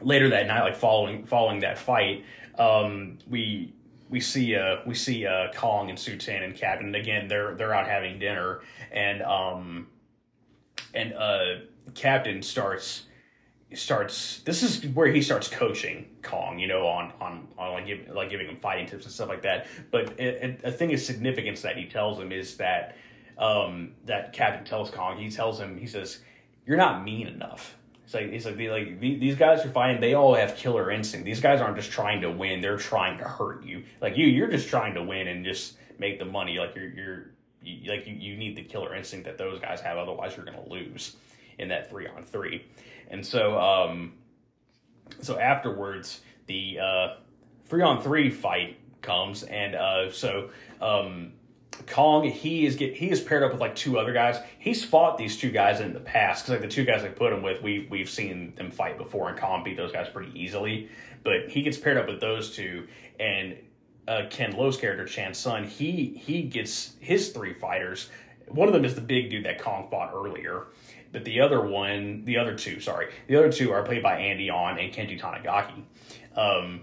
later that night, like following following that fight, um, we we see uh we see uh Kong and Su Tin and Captain again. They're they're out having dinner, and um and uh Captain starts starts this is where he starts coaching Kong, you know, on on, on like give, like giving him fighting tips and stuff like that. But a thing of significance that he tells him is that um, that Captain tells Kong, he tells him, he says, "You're not mean enough." It's like he's like, they, like these guys are fighting. They all have killer instinct. These guys aren't just trying to win; they're trying to hurt you. Like you, you're just trying to win and just make the money. Like you're you're you, like you, you need the killer instinct that those guys have. Otherwise, you're gonna lose in that three on three. And so, um, so afterwards, the uh, three on three fight comes, and uh, so um, Kong he is get he is paired up with like two other guys. He's fought these two guys in the past because like the two guys I put him with, we we've seen them fight before, and Kong beat those guys pretty easily. But he gets paired up with those two, and uh, Ken Lo's character Chan Sun, he he gets his three fighters. One of them is the big dude that Kong fought earlier, but the other one, the other two, sorry, the other two are played by Andy On and Kenji Tanigaki. Um,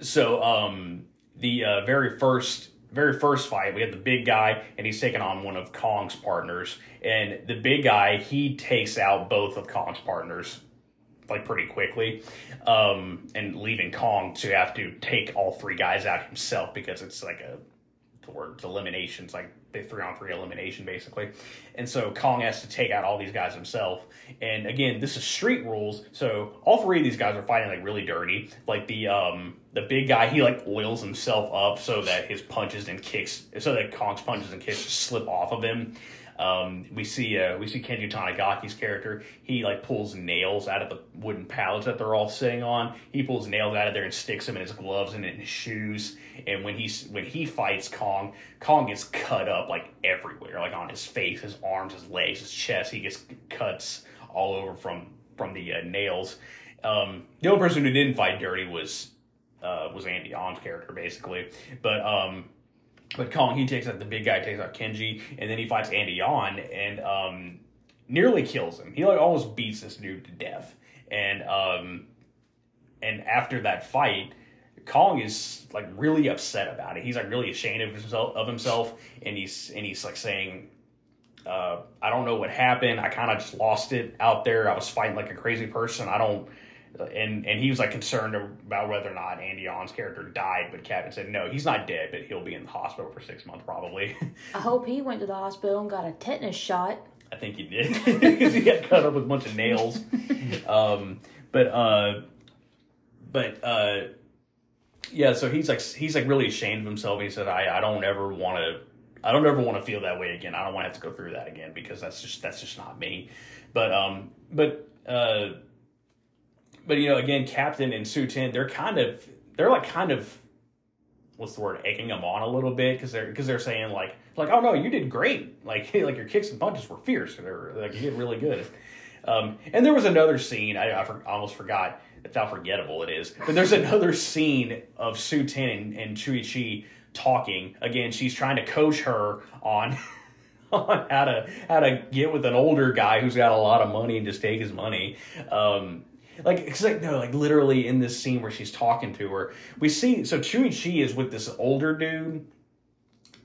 so um, the uh, very first very first fight, we had the big guy, and he's taking on one of Kong's partners. And the big guy, he takes out both of Kong's partners like pretty quickly, um, and leaving Kong to have to take all three guys out himself because it's like a the word elimination. It's like a three on three elimination basically. And so Kong has to take out all these guys himself. And again, this is street rules. So all three of these guys are fighting like really dirty. Like the um the big guy, he like oils himself up so that his punches and kicks so that Kong's punches and kicks just slip off of him. Um, we see uh, we see Kenji Tanigaki's character. He like pulls nails out of the wooden pallets that they're all sitting on. He pulls nails out of there and sticks them in his gloves and in his shoes. And when he's when he fights Kong, Kong gets cut up like everywhere, like on his face, his arms, his legs, his chest. He gets cuts all over from from the uh, nails. Um, the only person who didn't fight dirty was uh, was Andy On's character basically, but um, but Kong, he takes out the big guy, takes out Kenji, and then he fights Andy On and um, nearly kills him. He like almost beats this dude to death. And um, and after that fight, Kong is like really upset about it. He's like really ashamed of himself of himself, and he's and he's like saying, uh, "I don't know what happened. I kind of just lost it out there. I was fighting like a crazy person. I don't." And and he was like concerned about whether or not Andy On's character died, but Captain said no, he's not dead, but he'll be in the hospital for six months probably. I hope he went to the hospital and got a tetanus shot. I think he did *laughs* because he got cut up with a bunch of nails. *laughs* um, but uh, but uh, yeah, so he's like he's like really ashamed of himself. He said, "I I don't ever want to." I don't ever want to feel that way again. I don't want to have to go through that again because that's just that's just not me. But um, but uh, but you know, again, Captain and Su Tin, they're kind of they're like kind of what's the word egging them on a little bit because they're because they're saying like like oh no you did great. Like *laughs* like your kicks and punches were fierce they're like you did really good. Um, and there was another scene I, I for, almost forgot that's how forgettable it is but there's another scene of Su Tin and, and Chui Chi talking. Again she's trying to coach her on *laughs* on how to how to get with an older guy who's got a lot of money and just take his money. Um, like it's like no like literally in this scene where she's talking to her we see so Chui Chi is with this older dude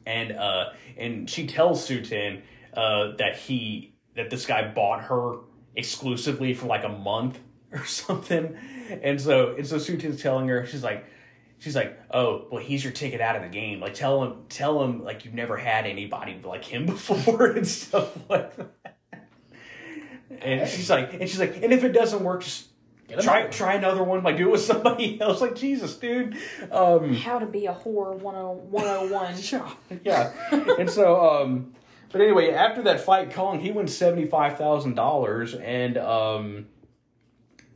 and uh and she tells Su Tin uh that he that this guy bought her exclusively for like a month *laughs* or something. And so and so Su Tin's telling her, she's like she's like, Oh, well he's your ticket out of the game. Like tell him tell him like you've never had anybody like him *laughs* before and stuff like that. And she's like and she's like, and if it doesn't work, just try out. try another one, like do it with somebody *laughs* else. Like Jesus, dude. Um How to be a whore 10 101. *laughs* yeah. and so, um, but anyway, after that fight, Kong he wins seventy five thousand dollars, and um,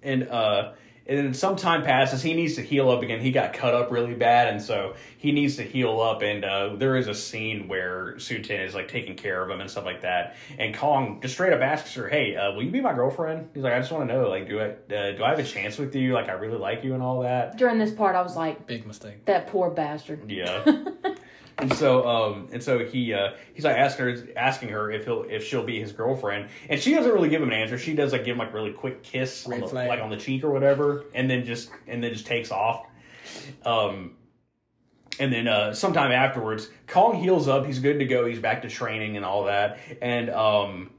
and uh, and then some time passes. He needs to heal up again. He got cut up really bad, and so he needs to heal up. And uh, there is a scene where Su Tin is like taking care of him and stuff like that. And Kong just straight up asks her, "Hey, uh, will you be my girlfriend?" He's like, "I just want to know, like, do I uh, do I have a chance with you? Like, I really like you and all that." During this part, I was like, Big mistake. that poor bastard. Yeah. *laughs* and so um and so he uh he's like asking her asking her if he'll if she'll be his girlfriend. And she doesn't really give him an answer. She does like give him like really quick kiss on the, like on the cheek or whatever and then just and then just takes off. Um and then uh sometime afterwards kong heals up. He's good to go. He's back to training and all that. And um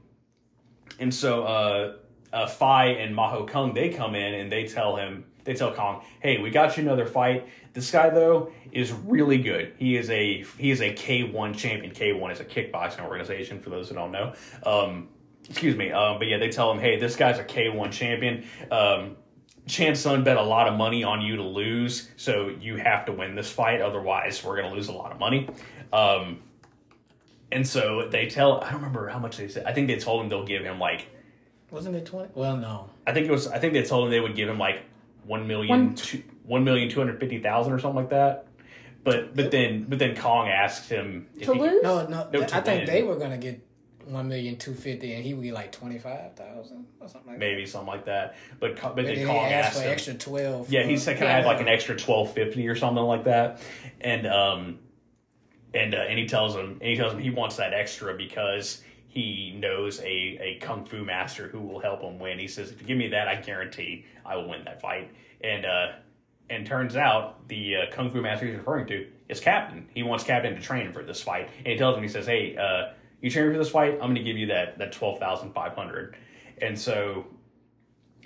and so uh uh Fi and Maho Kung they come in and they tell him they tell Kong, "Hey, we got you another fight. This guy though is really good. He is a he is a K1 champion. K1 is a kickboxing organization for those who don't know. Um excuse me. Um but yeah, they tell him, "Hey, this guy's a K1 champion. Um Chan Sun bet a lot of money on you to lose, so you have to win this fight. Otherwise, we're gonna lose a lot of money." Um, and so they tell. I don't remember how much they said. I think they told him they'll give him like. Wasn't it 20? Well, no. I think it was. I think they told him they would give him like one million, One- two, one million two hundred fifty thousand or something like that. But but then but then Kong asked him if To he- lose? No, no. No, I to think win. they were going to get one million two fifty, and he would get like 25,000 or something like maybe something like that. But Co- but that. then And Kong asked asked for him. extra 12. Yeah, he said, "Can I have like an extra twelve fifty or something like that?" And um, and uh, and he tells him, and he tells him he wants that extra because he knows a a kung fu master who will help him win. He says, "If you give me that, I guarantee I will win that fight." And uh, and turns out the uh, kung fu master he's referring to is Captain. He wants Captain to train for this fight, and he tells him, he says, "Hey, uh, you train for this fight? I'm going to give you that that twelve thousand five hundred. And so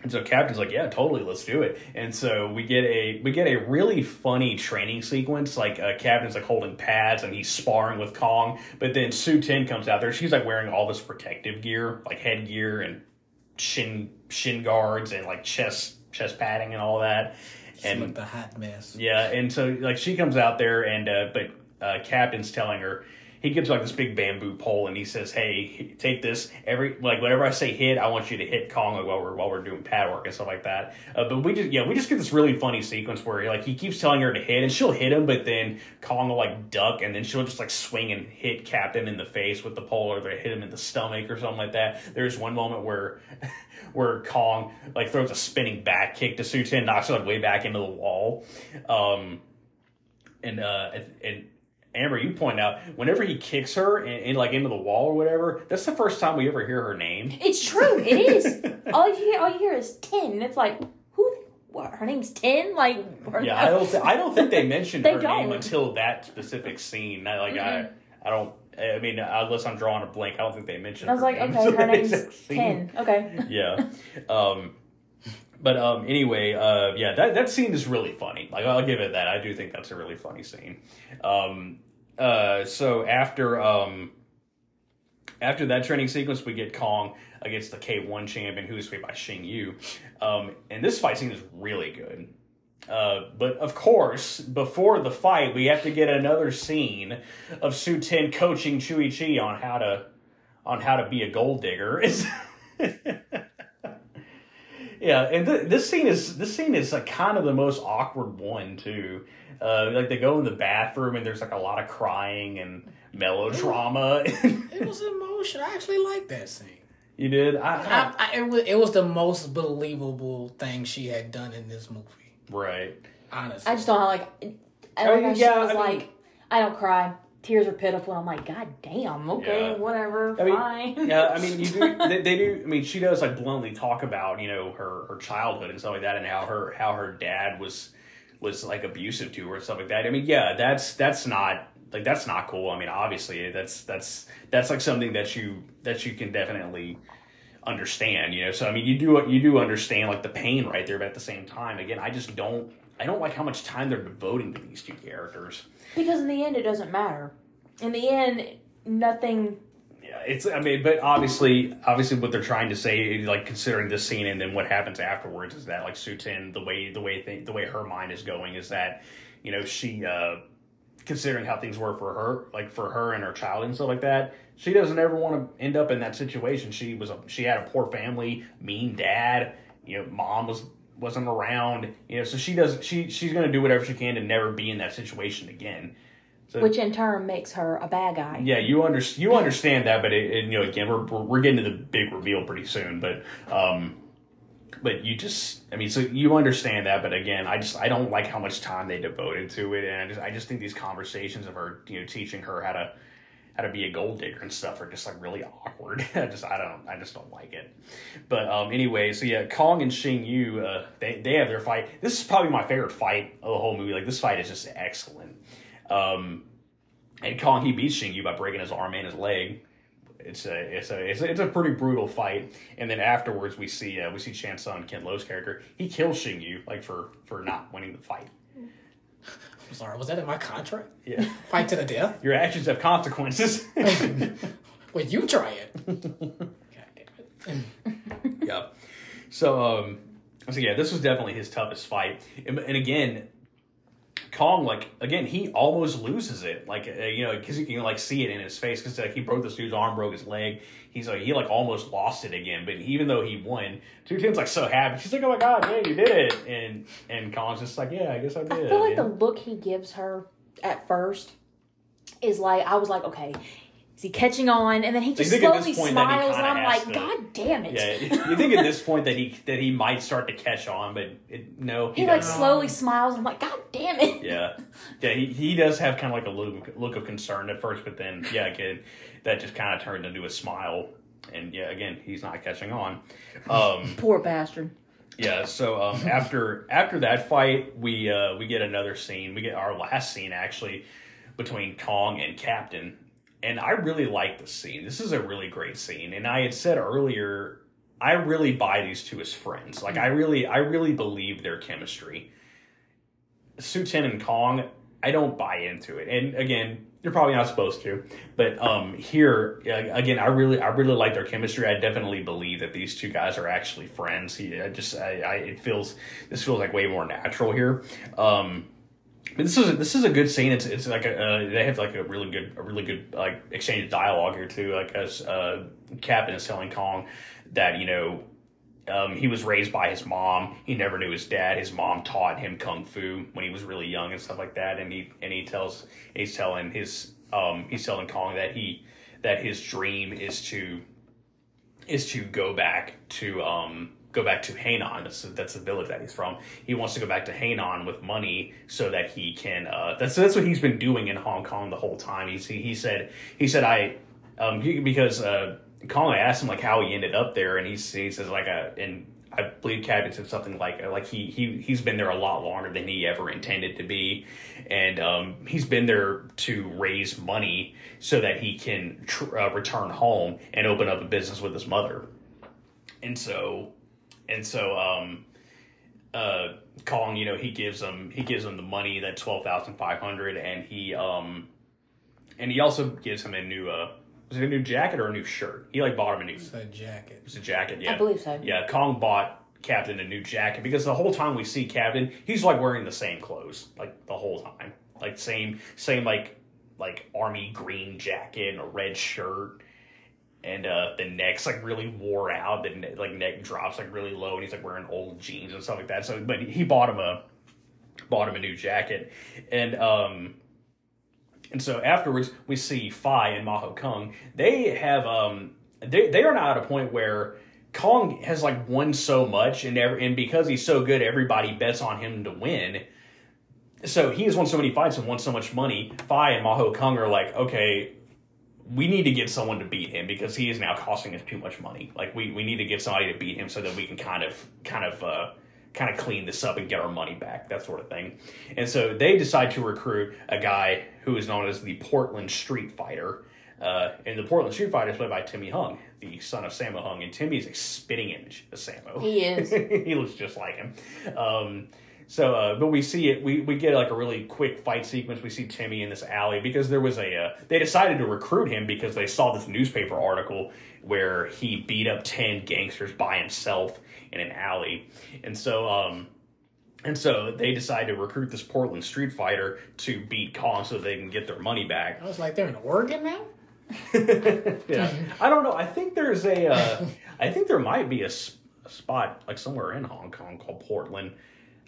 and so Captain's like, yeah, totally, let's do it. And so we get a we get a really funny training sequence. Like uh, Captain's like holding pads and he's sparring with Kong, but then Su Tin comes out there. She's like wearing all this protective gear, like headgear and shin shin guards and like chest chest padding and all that. And looked a hot mess. yeah, and so like she comes out there, and uh, but uh, Captain's telling her he gives like this big bamboo pole, and he says, "Hey, take this every like whenever I say hit, I want you to hit Kong like while we're while we're doing pad work and stuff like that." Uh, but we just yeah, we just get this really funny sequence where like he keeps telling her to hit, and she'll hit him, but then Kong will like duck, and then she'll just like swing and hit Captain in the face with the pole, or they hit him in the stomach or something like that. There's one moment where. *laughs* Where Kong like throws a spinning back kick to Su Tin, knocks her like way back into the wall. Um, and uh and Amber, you point out whenever he kicks her in, in like into the wall or whatever, that's the first time we ever hear her name. It's true. It is. *laughs* all you hear, all you hear is ten. And it's like, who? What? Her name's Ten. Like, or Yeah, I don't. Th- I don't think they *laughs* mentioned They her name don't. until that specific scene. I, like I, I don't. I mean, unless I'm drawing a blank, I don't think they mentioned. I was her like, name okay, her *laughs* name's. Ten. Okay. yeah. Um, but um, anyway, uh, yeah, that that scene is really funny. Like I'll give it that. I do think that's a really funny scene. Um, uh, so after um, after that training sequence, we get Kong against the K1 champion, who is played by Xing Yu. Um, and this fight scene is really good. Uh, but of course, before the fight, we have to get another scene of Su Tin coaching Chui Chi on how to on how to be a gold digger. *laughs* yeah, and th- this scene is this scene is like kind of the most awkward one too. Uh, like they go in the bathroom and there's like a lot of crying and melodrama. It was *laughs* emotional. I actually liked that scene. you did, I, I, I, it, was, it was the most believable thing she had done in this movie. right? Honestly. I just don't like. I I like mean, she yeah, was I mean- like, I don't cry. Tears are pitiful. I'm like, God damn. Okay, Yeah. whatever. I mean, fine. yeah, I mean, you do. *laughs* They, they do. I mean, she does like bluntly talk about you know her her childhood and stuff like that, and how her how her dad was was like abusive to her and stuff like that. I mean, yeah, that's that's not like that's not cool. I mean, obviously that's that's that's like something that you that you can definitely understand, you know. So I mean, you do you do understand like the pain right there, but at the same time, again, I just don't I don't like how much time they're devoting to these two characters. Because in the end, it doesn't matter. In the end, nothing. Yeah, it's I mean, but obviously, obviously, what they're trying to say, like considering this scene and then what happens afterwards, is that like Su Tin, the way the way th- the way her mind is going is that, you know, she. uh considering how things were for her, like for her and her child and stuff like that, she doesn't ever want to end up in that situation. She was a, she had a poor family, mean dad, you know, mom was wasn't around, you know, so she does she she's gonna do whatever she can to never be in that situation again. So, Which in turn makes her a bad guy. yeah, you under you understand that, but it, it, you know, again, we're we're we're getting to the big reveal pretty soon, but um, but you just, I mean, so you understand that, but again, I just I don't like how much time they devoted to it, and I just I just think these conversations of her, you know, teaching her how to how to be a gold digger and stuff are just like really awkward. *laughs* I just I don't I just don't like it. But um anyway, so yeah, Kong and Xing Yu, uh, they they have their fight. This is probably my favorite fight of the whole movie. Like this fight is just excellent. Um, and Kong he beats Xing Yu by breaking his arm and his leg. It's a it's a it's a, it's a pretty brutal fight. And then afterwards we see uh, we see Chan Sun Ken Lo's character. He kills Xing Yu like for for not winning the fight. I'm sorry, was that in my contract? Yeah, *laughs* Fight to the death? your actions have consequences. *laughs* Well, you try it. *laughs* God damn it. yeah. So um so yeah, this was definitely his toughest fight. And, and again, Kong like again he almost loses it like uh, you know because you can like see it in his face because like he broke this dude's arm, broke his leg. He's like he like almost lost it again. But even though he won, Su Tin's like so happy. She's like, oh my god, yeah, you did it. And and Kong's just like, yeah, I guess I did. I feel like yeah. the look he gives her at first is like I was like, okay, is he catching on? And then he just slowly this point that he smiles, and I'm like, to- God damn it! Yeah, you think at this point that he that he might start to catch on, but it, no, he like slowly smiles. and I'm like, God damn it! Yeah, yeah, he, he does have kind of like a look look of concern at first, but then yeah, again, that just kind of turned into a smile, and yeah, again, he's not catching on. Um, *laughs* Poor bastard. yeah, so um, after after that fight, we uh, we get another scene. We get our last scene actually between Kong and Captain, and I really like this scene. This is a really great scene, and I had said earlier. I really buy these two as friends. Like I really, I really believe their chemistry. Su Tin and Kong, I don't buy into it. And again, you're probably not supposed to, but um, here uh, again, I really, I really like their chemistry. I definitely believe that these two guys are actually friends. He, I just, I, I, it feels, this feels like way more natural here. Um, this is this is a good scene. It's it's like a uh, they have like a really good a really good like exchange of dialogue here too. Like as uh, Captain is telling Kong that you know um, he was raised by his mom. He never knew his dad. His mom taught him kung fu when he was really young and stuff like that. And he and he tells he's telling his um, he's telling Kong that he that his dream is to is to go back to um go back to Hainan. That's that's the village that he's from. He wants to go back to Hainan with money so that he can. Uh, that's that's what he's been doing in Hong Kong the whole time. He he said he said I um because uh Kong asked him like how he ended up there and he he says like a and. I believe Captain said something like like he he he's been there a lot longer than he ever intended to be, and um, he's been there to raise money so that he can tr- uh, return home and open up a business with his mother and so and so um uh Kong, you know, he gives him he gives him the money, that twelve thousand five hundred, and he um and he also gives him a new uh was it a new jacket or a new shirt? He like bought him a new It's a jacket. it's a jacket, yeah. I believe so. Yeah, Kong bought Captain a new jacket because the whole time we see Captain, he's like wearing the same clothes like the whole time, like same same like like army green jacket and a red shirt, and uh the neck's like really wore out. The ne- like neck drops like really low, and he's like wearing old jeans and stuff like that. So, but he bought him a bought him a new jacket, and um. And so afterwards, we see Fi and Maho Kung. They have um, they they are now at a point where Kong has like won so much, and every, and because he's so good, everybody bets on him to win. So he has won so many fights and won so much money. Fi and Maho Kung are like, okay, we need to get someone to beat him because he is now costing us too much money. Like we, we need to get somebody to beat him so that we can kind of kind of uh, kind of clean this up and get our money back, that sort of thing. And so they decide to recruit a guy who is known as the Portland Street Fighter. Uh, and the Portland Street Fighter is played by Timmy Hung, the son of Sammo Hung. And Timmy is a spitting image of Sammo. He is. *laughs* he looks just like him. Um, so, uh, but we see it. We, we get like a really quick fight sequence. We see Timmy in this alley because there was a. Uh, they decided to recruit him because they saw this newspaper article where he beat up ten gangsters by himself in an alley, and so um, and so they decide to recruit this Portland street fighter to beat Kong so they can get their money back. I was like, they're in Oregon now. *laughs* yeah, I don't know. I think there's a. Uh, I think there might be a spot like somewhere in Hong Kong called Portland.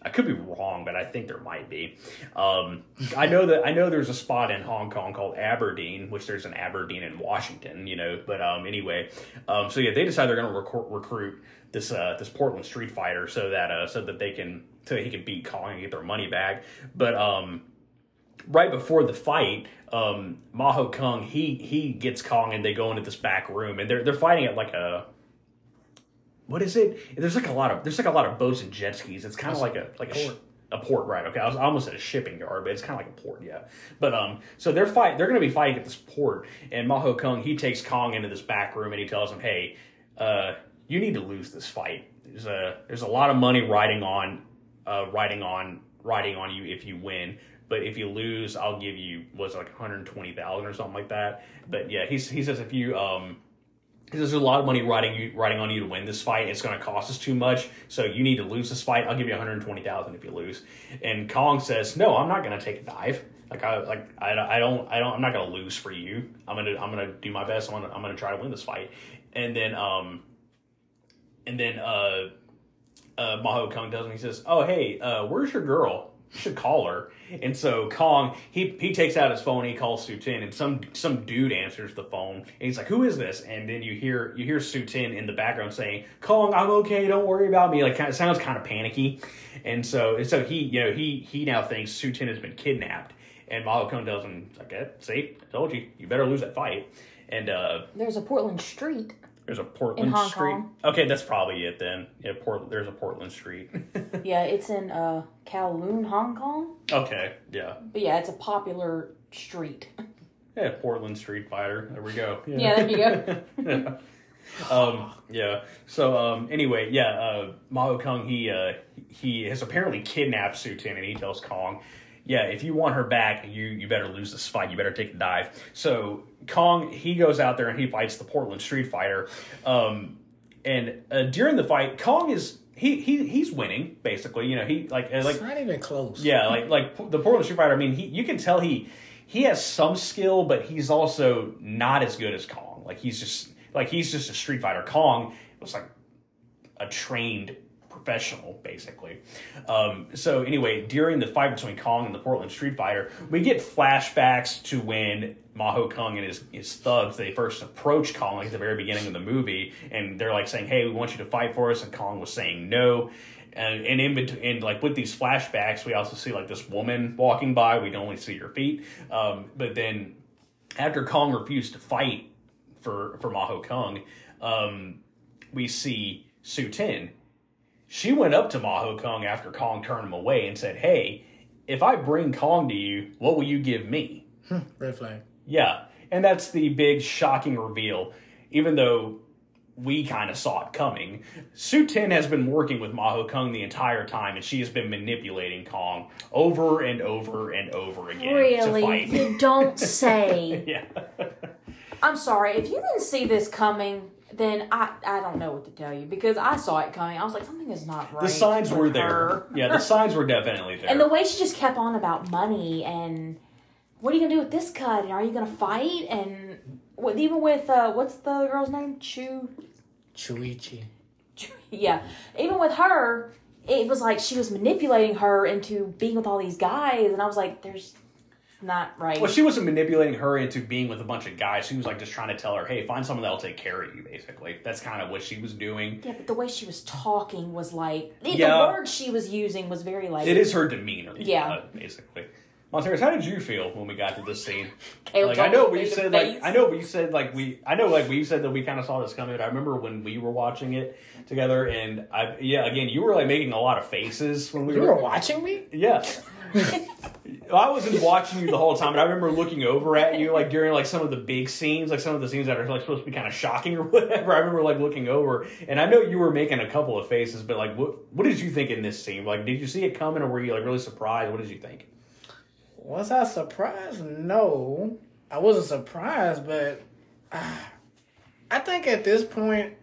I could be wrong, but I think there might be. Um, I know that I know there's a spot in Hong Kong called Aberdeen, which there's an Aberdeen in Washington, you know. But um, anyway, um, so yeah, they decide they're going to recru- recruit this uh, this Portland Street Fighter so that uh, so that they can so he can beat Kong and get their money back. But um, right before the fight, um, Maho Kung he he gets Kong and they go into this back room and they're they're fighting at like a what is it? There's like a lot of there's like a lot of boats and jet skis. It's kind of like a like a, sh- a port, right? Okay, I was almost at a shipping yard, but it's kind of like a port, yeah. But um, so they're fight they're going to be fighting at this port, and Maho Kung he takes Kong into this back room and he tells him, hey, uh, you need to lose this fight. There's a there's a lot of money riding on uh riding on riding on you if you win. But if you lose, I'll give you was like 120,000 or something like that. But yeah, he's, he says if you um because there's a lot of money riding you riding on you to win this fight. It's going to cost us too much, so you need to lose this fight. I'll give you 120,000 if you lose. And Kong says, "No, I'm not going to take a dive. Like I like I, I don't I don't I'm not going to lose for you. I'm gonna I'm gonna do my best. I'm gonna I'm gonna try to win this fight." And then um and then uh uh Maho Kong does and he says, "Oh hey, uh where's your girl?" Should call her. And so Kong, he he takes out his phone, he calls Su Tin, and some some dude answers the phone, and he's like, "Who is this?" And then you hear you hear Su Tin in the background saying, "Kong, I'm okay, don't worry about me." Like, kind of sounds kind of panicky, and so and so he you know he he now thinks Su Tin has been kidnapped, and Maho Kong tells him, like, eh, "See, I told you, you better lose that fight." And uh, There's a Portland Street. There's a Portland Hong Street. Kong. Okay, that's probably it then. Yeah, Port. There's a Portland Street. *laughs* Yeah, it's in uh, Kowloon, Hong Kong. okay, yeah. But yeah, it's a popular street. Yeah, Portland Street Fighter. There we go. Yeah, there you go. *laughs* um, yeah. So um, anyway, yeah. Uh, Mao Kung he uh, he has apparently kidnapped Su Tin, and he tells Kong, "Yeah, if you want her back, you you better lose this fight. You better take a dive." So Kong he goes out there and he fights the Portland Street Fighter. Um, and uh, during the fight, Kong is he he he's winning basically. You know he like uh, like it's not even close. yeah, like like the Portland Street Fighter. I mean, he you can tell he he has some skill, but he's also not as good as Kong. Like he's just like he's just a Street Fighter. Kong was like a trained professional, basically. Um, so anyway, during the fight between Kong and the Portland Street Fighter, we get flashbacks to when Maho Kong and his, his thugs they first approached Kong like at the very beginning of the movie, and they're like saying, "Hey, we want you to fight for us," and Kong was saying no. And, and in between, and like with these flashbacks, we also see like this woman walking by. We can only see her feet, um, but then after Kong refused to fight for for Maho Kung, um, we see Su Tin. She went up to Maho Kung after Kong turned him away and said, "Hey, if I bring Kong to you, what will you give me?" Hmm, red flag. Yeah, and that's the big shocking reveal. Even though we kind of saw it coming, Su Tin has been working with Maho Kung the entire time, and she has been manipulating Kong over and over and over again to Really? fight. You don't *laughs* say. yeah. I'm sorry. If you didn't see this coming, then I I don't know what to tell you because I saw it coming. I was like, something is not right. The signs with were there. her. Yeah, the *laughs* signs were definitely there. And the way she just kept on about money and what are you gonna do with this cut? And are you gonna fight? And what, even with uh, what's the girl's name? Chu. Chui Chi. *laughs* Yeah. Even with her, it was like she was manipulating her into being with all these guys, and I was like, "There's not right." well, she wasn't manipulating her into being with a bunch of guys. She was like just trying to tell her, "Hey, find someone that'll take care of you." Basically, that's kind of what she was doing. yeah, but the way she was talking was like the Yeah. word she was using was very like It is her demeanor. Yeah. uh, basically. Montarius, how did you feel when we got to this scene? *laughs* Like I know me we said like. I know we said like we I know like we said that we kind of saw this coming. But I remember when we were watching it together, and I yeah again you were like making a lot of faces when we You were were watching me? yeah. *laughs* I wasn't watching you the whole time, but I remember looking over at you like during like some of the big scenes, like some of the scenes that are like supposed to be kind of shocking or *laughs* whatever. I remember like looking over, and I know you were making a couple of faces, but like, what what did you think in this scene? Like, did you see it coming, or were you like really surprised? What did you think? Was I surprised? No, I wasn't surprised, but uh, *sighs* I think at this point,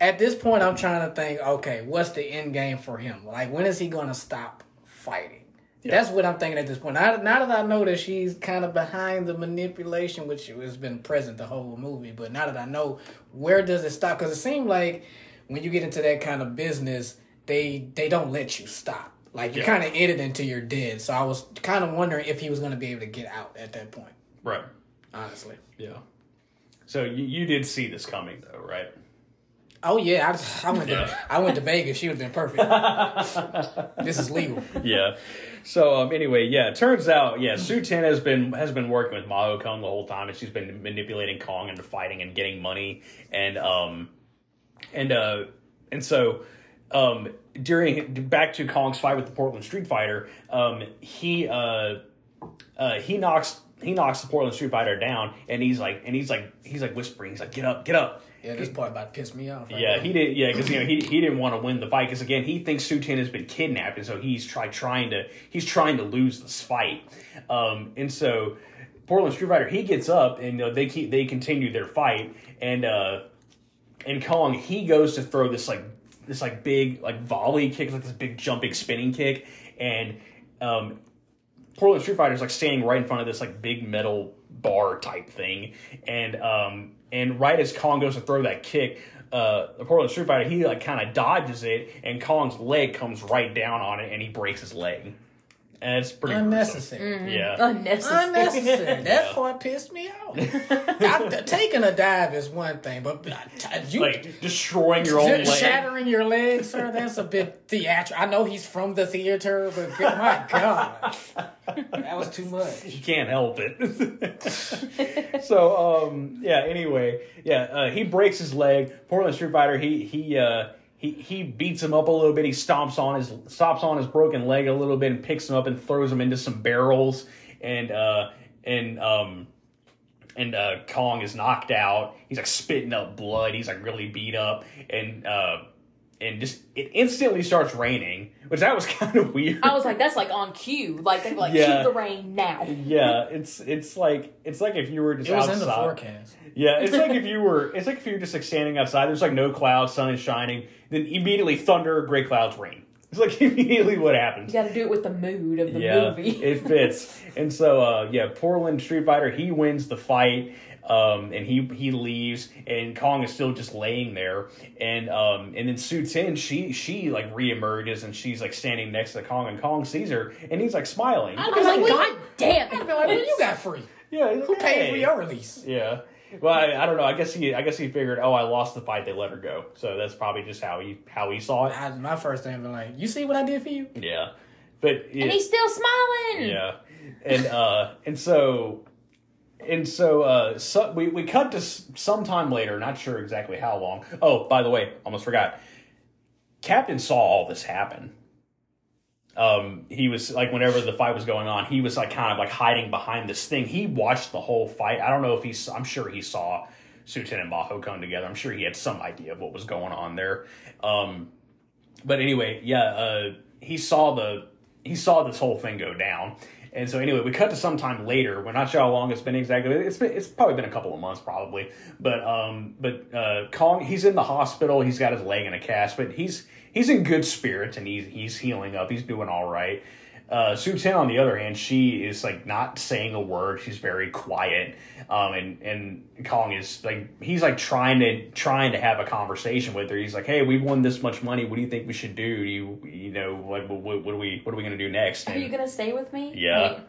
at this point, I'm trying to think. Okay, what's the end game for him? Like, when is he going to stop fighting? That's what I'm thinking at this point. Now, now that I know that she's kind of behind the manipulation, which has been present the whole movie, but now that I know where does it stop? Because it seemed like when you get into that kind of business, they they don't let you stop. Like you're Yeah. kind of in it until you're dead. So I was kind of wondering if he was going to be able to get out at that point. Right. Honestly. Yeah. So you, you did see this coming though, right? Oh yeah, I, I went Yeah. to I went to Vegas. She would have been perfect. *laughs* this is legal. yeah. So um, anyway, yeah. Turns out, yeah, Su Tin has been has been working with Maho Kong the whole time, and she's been manipulating Kong into fighting and getting money, and um, and uh, and so um, during back to Kong's fight with the Portland Street Fighter, um, he uh, uh, he knocks he knocks the Portland Street Fighter down, and he's like and he's like he's like whispering, he's like, get up, get up. Yeah, this part about to piss me off. right Yeah, now. he did. Yeah, because you know he he didn't want to win the fight because again he thinks Su Tin has been kidnapped and so he's try trying to he's trying to lose this fight. Um, and so Portland Street Fighter he gets up and uh, they keep they continue their fight and uh, and Kong he goes to throw this like this like big like volley kick like this big jumping spinning kick and um, Portland Street Fighter is like standing right in front of this like big metal bar type thing, and um and right as Kong goes to throw that kick, uh the Portland Street Fighter he like kind of dodges it, and Kong's leg comes right down on it, and he breaks his leg, and it's pretty gruesome. unnecessary. Yeah, Unnecessary. Unnecessary. *laughs* That Yeah. part pissed me off. *laughs* I, taking a dive is one thing, but uh, you like destroying your own leg. shattering your leg, sir. That's a bit theatrical. I know he's from the theater, but my God, that was too much. He can't help it. *laughs* so um yeah, anyway, yeah, uh, he breaks his leg. Portland Street Fighter, he he uh he, he beats him up a little bit. He stomps on his stomps on his broken leg a little bit and picks him up and throws him into some barrels and uh and um and uh Kong is knocked out. He's like spitting up blood. He's like really beat up and uh and just it instantly starts raining, which that was *laughs* kind of weird. I was like, that's like on cue. Like they were like, Yeah. cue the rain now. yeah, it's it's like it's like if you were just It was outside. in the forecast. Yeah, it's like if you were it's like if you were just like standing outside, there's like no clouds, sun is shining, then immediately thunder, gray clouds, rain. It's like *laughs* immediately what happens. You got to do it with the mood of the yeah, movie. it fits. And so uh yeah, Portland Street Fighter, he wins the fight. Um, and he he leaves, and Kong is still just laying there, and um, and then Su Tin she she like reemerges, and she's like standing next to Kong, and Kong sees her, and he's like smiling. I was like, What? God damn I'd be like, what it. you got free? Yeah, he's like, Who paid for your release? Yeah. Well, I, I don't know. I guess he, I guess he figured, oh, I lost the fight. They let her go. So that's probably just how he, how he saw it. I, my first thing was like, you see what I did for you? Yeah. But yeah, And he's still smiling. yeah, and uh, and so, and so, uh, so we we cut to s- sometime later. Not sure exactly how long. Oh, by the way, almost forgot. Captain saw all this happen. Um, he was like, whenever the fight was going on, he was like kind of like hiding behind this thing. He watched the whole fight. I don't know if he's. I'm sure he saw Su Tin and Baho come together. I'm sure he had some idea of what was going on there. Um, but anyway, yeah, uh, he saw the he saw this whole thing go down. And so anyway, we cut to some time later. We're not sure how long it's been exactly. It's been it's probably been a couple of months probably. But um but uh Kong he's in the hospital. He's got his leg in a cast, but he's he's in good spirits and he's he's healing up. He's doing all right. Uh, Su Tin, on the other hand, she is like not saying a word. She's very quiet, um, and and Kong is like he's like trying to trying to have a conversation with her. He's like, "Hey, we won this much money. What do you think we should do? Do you you know what what, what are we what are we gonna do next?" Are you gonna stay with me? Yeah. Like,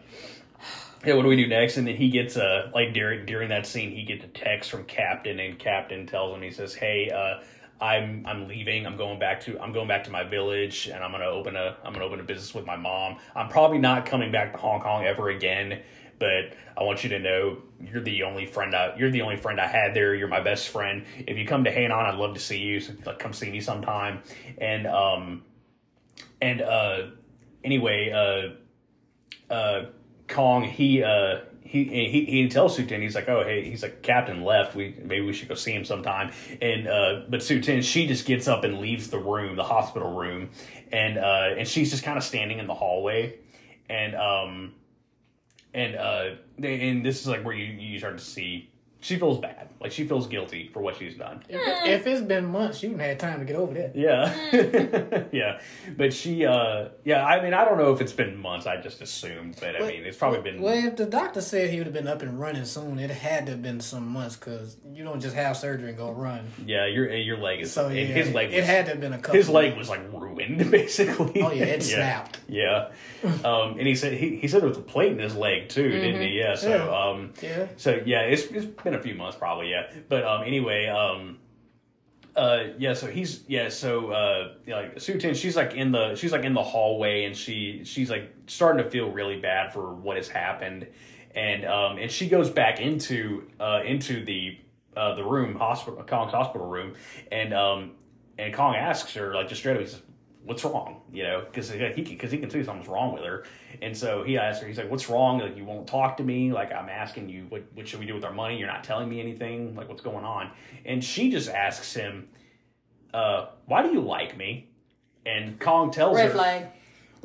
yeah, what do we do next? And then he gets a like during during that scene, he gets a text from Captain, and Captain tells him he says, "Hey, uh, I'm I'm leaving. I'm going back to I'm going back to my village, and I'm gonna open a I'm gonna open a business with my mom. I'm probably not coming back to Hong Kong ever again. But I want you to know you're the only friend I you're the only friend I had there. You're my best friend. If you come to Hainan, I'd love to see you. So like, come see me sometime. And um, and uh, anyway, uh, uh, Kong he uh he he he tells Su Tin he's like oh hey he's like Captain left. We maybe we should go see him sometime. And uh but Su Tin she just gets up and leaves the room the hospital room. And uh and she's just kind of standing in the hallway. And um and uh and this is like where you you start to see she feels bad like she feels guilty for what she's done If, if it's been months, you have time to get over that. yeah *laughs* yeah but she uh yeah i mean i don't know if it's been months i just assumed but i mean it's probably been Well, if the doctor said he would have been up and running soon, it had to have been some months because you don't just have surgery and go run. yeah your your leg is So yeah, his leg it had to have been a couple. his leg was like ruined *laughs* basically Oh yeah, it snapped. yeah um and he said he, he said there was a plate in his leg too didn't he yeah so Yeah. um Yeah. so yeah it's, it's been a few months probably yeah. But um anyway um uh yeah so he's yeah so uh like Su Tin she's like in the she's like in the hallway and she she's like starting to feel really bad for what has happened. And um and she goes back into uh into the uh the room hospital Kong's hospital room. And um and Kong asks her like just straight up he says what's wrong? You know because he because he can see something's wrong with her. And so he asks her he's like what's wrong? Like you won't talk to me? Like i'm asking you what, what should we do with our money? You're not telling me anything? Like what's going on? And she just asks him uh why do you like me? And kong tells Red her flag.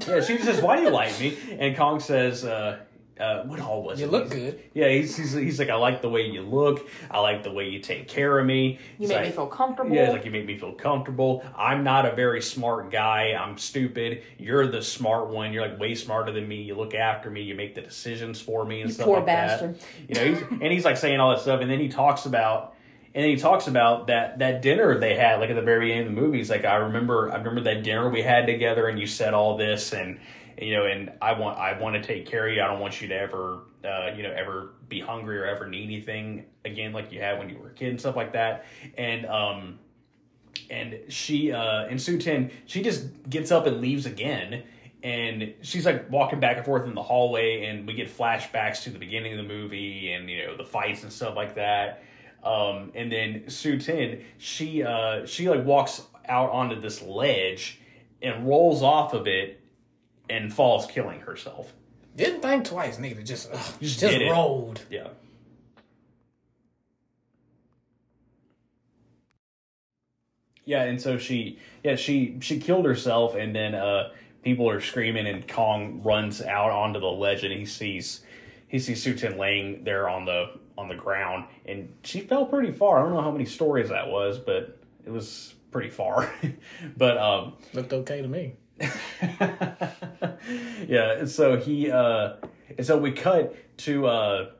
yeah she says why do you like me? And kong says uh uh, what all was You it? look He's- good. Yeah, he's, he's he's like I like the way you look. I like the way you take care of me. You He's make like- me feel comfortable. yeah, it's like you make me feel comfortable. I'm not a very smart guy. I'm stupid. You're the smart one. You're like way smarter than me. You look after me. You make the decisions for me and You stuff poor like bastard. that. You know, he's, and he's like saying all that stuff, and then he talks about. And then he talks about that that dinner they had, like at the very end of the movie. He's like, I remember, I remember that dinner we had together, and you said all this, and you know, and I want, I want to take care of you. I don't want you to ever, uh, you know, ever be hungry or ever need anything again, like you had when you were a kid and stuff like that. And um, and she uh and Su Tin she just gets up and leaves again and she's like walking back and forth in the hallway and we get flashbacks to the beginning of the movie and you know the fights and stuff like that um and then Su Tin she uh she like walks out onto this ledge and rolls off of it and falls killing herself Didn't think twice, neither. Just ugh, Just just, did it. rolled. yeah Yeah, and so she yeah, she she killed herself and then uh people are screaming and Kong runs out onto the ledge and he sees he sees Su Tin laying there on the on the ground and she fell pretty far. I don't know how many stories that was, but it was pretty far. *laughs* but um Looked okay to me. *laughs* yeah, and so he uh and so we cut to uh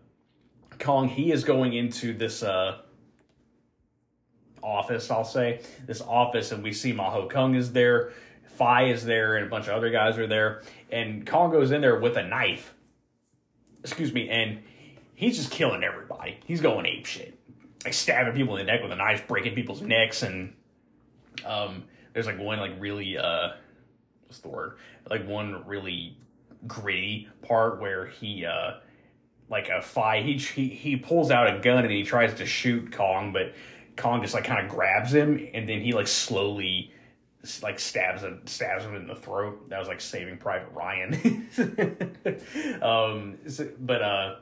Kong he is going into this uh office, I'll say. This office and we see Maho Kung is there, Fi is there and a bunch of other guys are there and Kong goes in there with a knife. Excuse me, and he's just killing everybody. He's going ape shit. Like stabbing people in the neck with a knife, breaking people's necks and um there's like one like really uh what's the word? Like one really gritty part where he uh like a fight he he he pulls out a gun and he tries to shoot Kong but Kong just like kind of grabs him and then he like slowly like stabs him stabs him in the throat that was like saving private Ryan *laughs* um but uh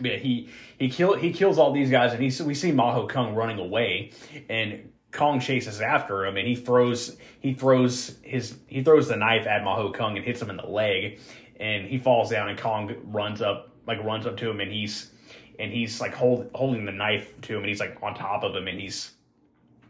yeah, he he kill he kills all these guys, and he we see Maho Kung running away, and Kong chases after him, and he throws he throws his he throws the knife at Maho Kung and hits him in the leg, and he falls down, and Kong runs up like runs up to him, and he's and he's like hold, holding the knife to him, and he's like on top of him, and he's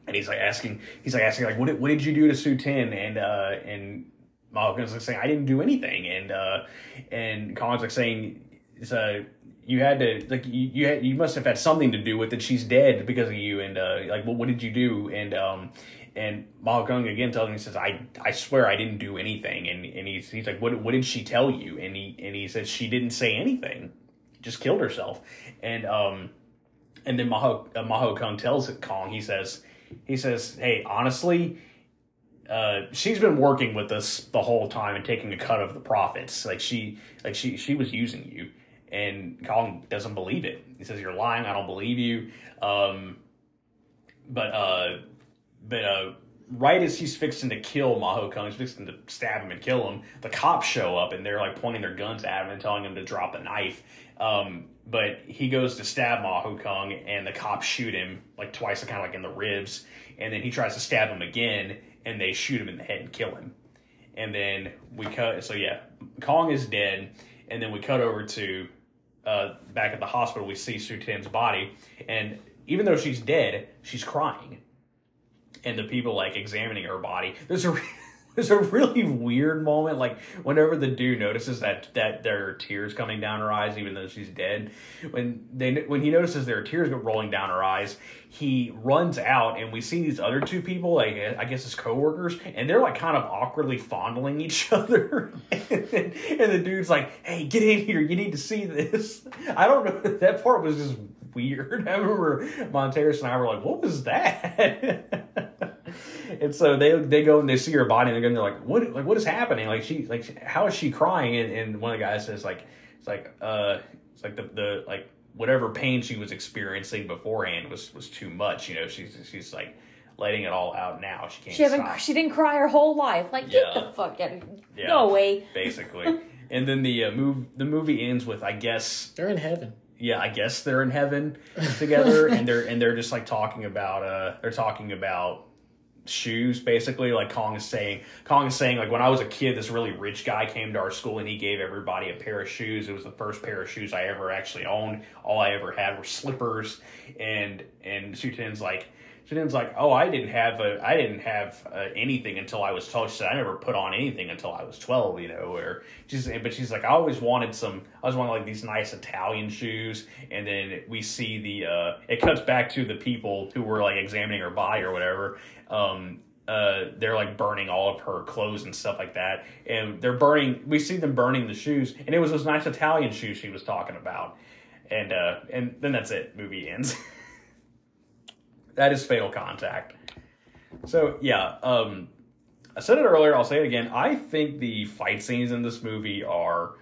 and he's like asking he's like asking like what did, what did you do to Su Tin? And uh and Maho Kung's like saying I didn't do anything, and uh and Kong's like saying it's uh you had to like you you, had, you must have had something to do with it. She's dead because of you, and uh, like, well, what did you do? And um, and Mao Kung again tells him, he says, I I swear I didn't do anything. And and he's he's like, what what did she tell you? And he and he says she didn't say anything, just killed herself. And um, and then Maho uh, Maho Kung tells Kong, he says he says, "Hey, honestly." Uh, she's been working with us the whole time and taking a cut of the profits. Like she, like she, she was using you, and Colin doesn't believe it. He says, "You're lying. I don't believe you." Um, but uh, but uh, right as he's fixing to kill Maho Kung, he's fixing to stab him and kill him. The cops show up and they're like pointing their guns at him and telling him to drop the knife. Um, but he goes to stab Maho Kung and the cops shoot him like twice, kind of like in the ribs. And then he tries to stab him again and they shoot him in the head and kill him. And then we cut. So yeah, Kong is dead. And then we cut over to uh, back at the hospital. We see Su Tin's body, and even though she's dead, she's crying. And the people like examining her body. There's a *laughs* there's a really weird moment, like whenever the dude notices that that there are tears coming down her eyes, even though she's dead. When they when he notices there are tears rolling down her eyes, he runs out, and we see these other two people, like I guess his coworkers, and they're like kind of awkwardly fondling each *laughs* other. and, and the dude's like, "Hey, get in here! You need to see this." I don't know. *laughs* That part was just weird. *laughs* I remember Montarius and I were like, "What was that?" And so they they go and they see her body and they're, they're like, "What? Like what is happening? Like she like how is she crying?" And, and one of the guys says like, "It's like uh, it's like the the like whatever pain she was experiencing beforehand was was too much. You know, she's she's like." Letting it all out now. She can't. She haven't. stop. She didn't cry her whole life. Like get the fuck out. of Yeah. Go away. basically. *laughs* and then the uh, move the movie ends with I guess They're in heaven. yeah I guess they're in heaven together *laughs* and they're and they're just like talking about uh they're talking about shoes basically like Kong is saying Kong is saying like when I was a kid this really rich guy came to our school and he gave everybody a pair of shoes. It was the first pair of shoes I ever actually owned. All I ever had were slippers. And and Su Tin's like Su Tin's like oh I didn't have a I didn't have uh, anything until I was 12 she said I never put on anything until I was 12 you know or she's but she's like I always wanted some I always wanted like these nice Italian shoes. And then we see the uh it cuts back to the people who were like examining her body or whatever. Um uh they're like burning all of her clothes and stuff like that. And they're burning we see them burning the shoes and it was those nice Italian shoes she was talking about. And uh and then that's it. Movie ends *laughs* that is fatal contact so yeah um I said it earlier, I'll say it again. I think the fight scenes in this movie are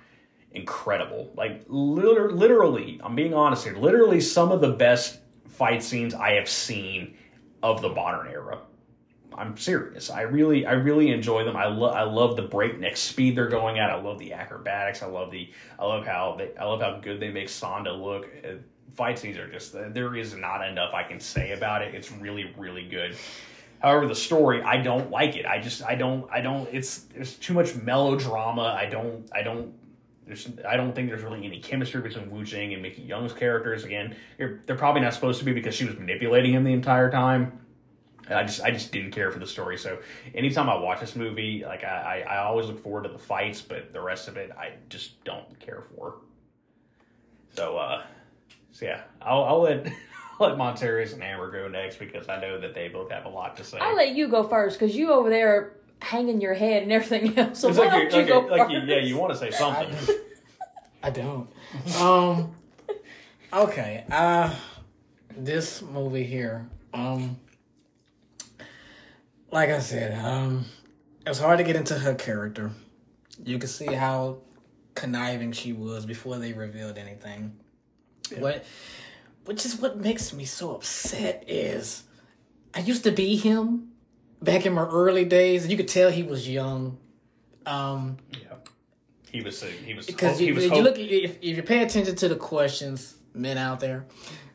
incredible. Like liter- literally, I'm being honest here. Literally, some of the best fight scenes I have seen of the modern era. I'm serious. I really, I really enjoy them. I love, I love the breakneck speed they're going at. I love the acrobatics. I love the, I love how they, I love how good they make Sanda look. Fight scenes are just there is not enough I can say about it. It's really, really good. However, the story, I don't like it. I just, I don't, I don't. It's there's too much melodrama. I don't, I don't. There's, I don't think there's really any chemistry between Wu Jing and Miki Yeung's characters. Again, they're, they're probably not supposed to be because she was manipulating him the entire time. And I just, I just didn't care for the story. So anytime I watch this movie, like I, I, I always look forward to the fights, but the rest of it, I just don't care for. So, uh, so yeah, I'll, I'll let. I'll *laughs* let Montarius and Amber go next because I know that they both have a lot to say. I'll let you go first because you over there hanging your head and everything *laughs* else. So It's why like, don't you, you like, go you- like you, first? yeah, you want to say something. I don't. Um. Okay. Uh, this movie here. Um. Like I said, um, it was hard to get into her character. You can see how conniving she was before they revealed anything. What, which is what makes me so upset is, I used to be him back in my early days, and you could tell he was young. Um, yeah, he was. uh, He was. because you, was you look if, if you pay attention to the questions men out there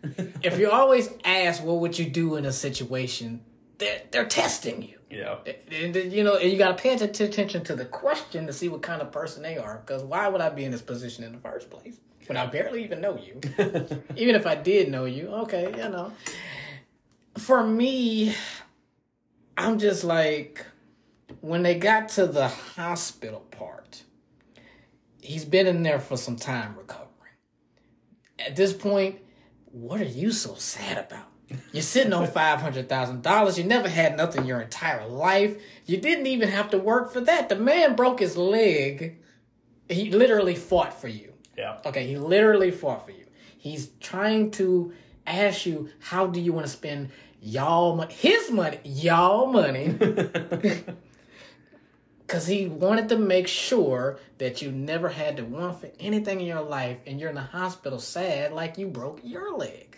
*laughs* if you always ask what would you do in a situation they're, they're testing you Yeah, and, and, you know and you got to pay attention to the question to see what kind of person they are because why would i be in this position in the first place when i barely even know you *laughs* even if i did know you okay you know for me i'm just like when they got to the hospital part he's been in there for some time recovering. At this point, what are you so sad about? You're sitting on five hundred thousand dollars. You never had nothing your entire life. You didn't even have to work for that. The man broke his leg. He literally fought for you. Yeah, Okay, he literally fought for you. He's trying to ask you, how do you want to spend y'all mo- his money, y'all money, *laughs* because he wanted to make sure that you never had to want for anything in your life, and you're in the hospital sad like you broke your leg.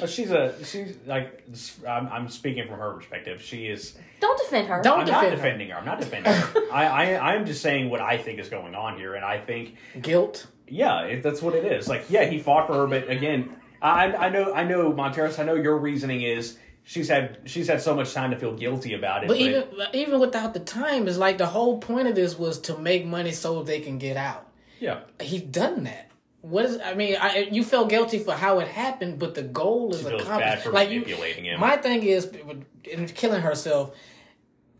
Well, she's a she's like I'm, I'm speaking from her perspective. She is. Don't defend her. Don't I'm not defend her. defending her. I'm not defending her. I, I I'm just saying what I think is going on here, and I think Guilt. Yeah, it, that's what it is. Like yeah, he fought for her, but again, I I know I know Montarius. I know your reasoning is she's had she's had so much time to feel guilty about it. But even even without the time, it's like the whole point of this was to make money so they can get out. yeah, He's done that. What is? I mean, I, you felt guilty for how it happened, but the goal is accomplished. like you, him. my thing is in killing herself.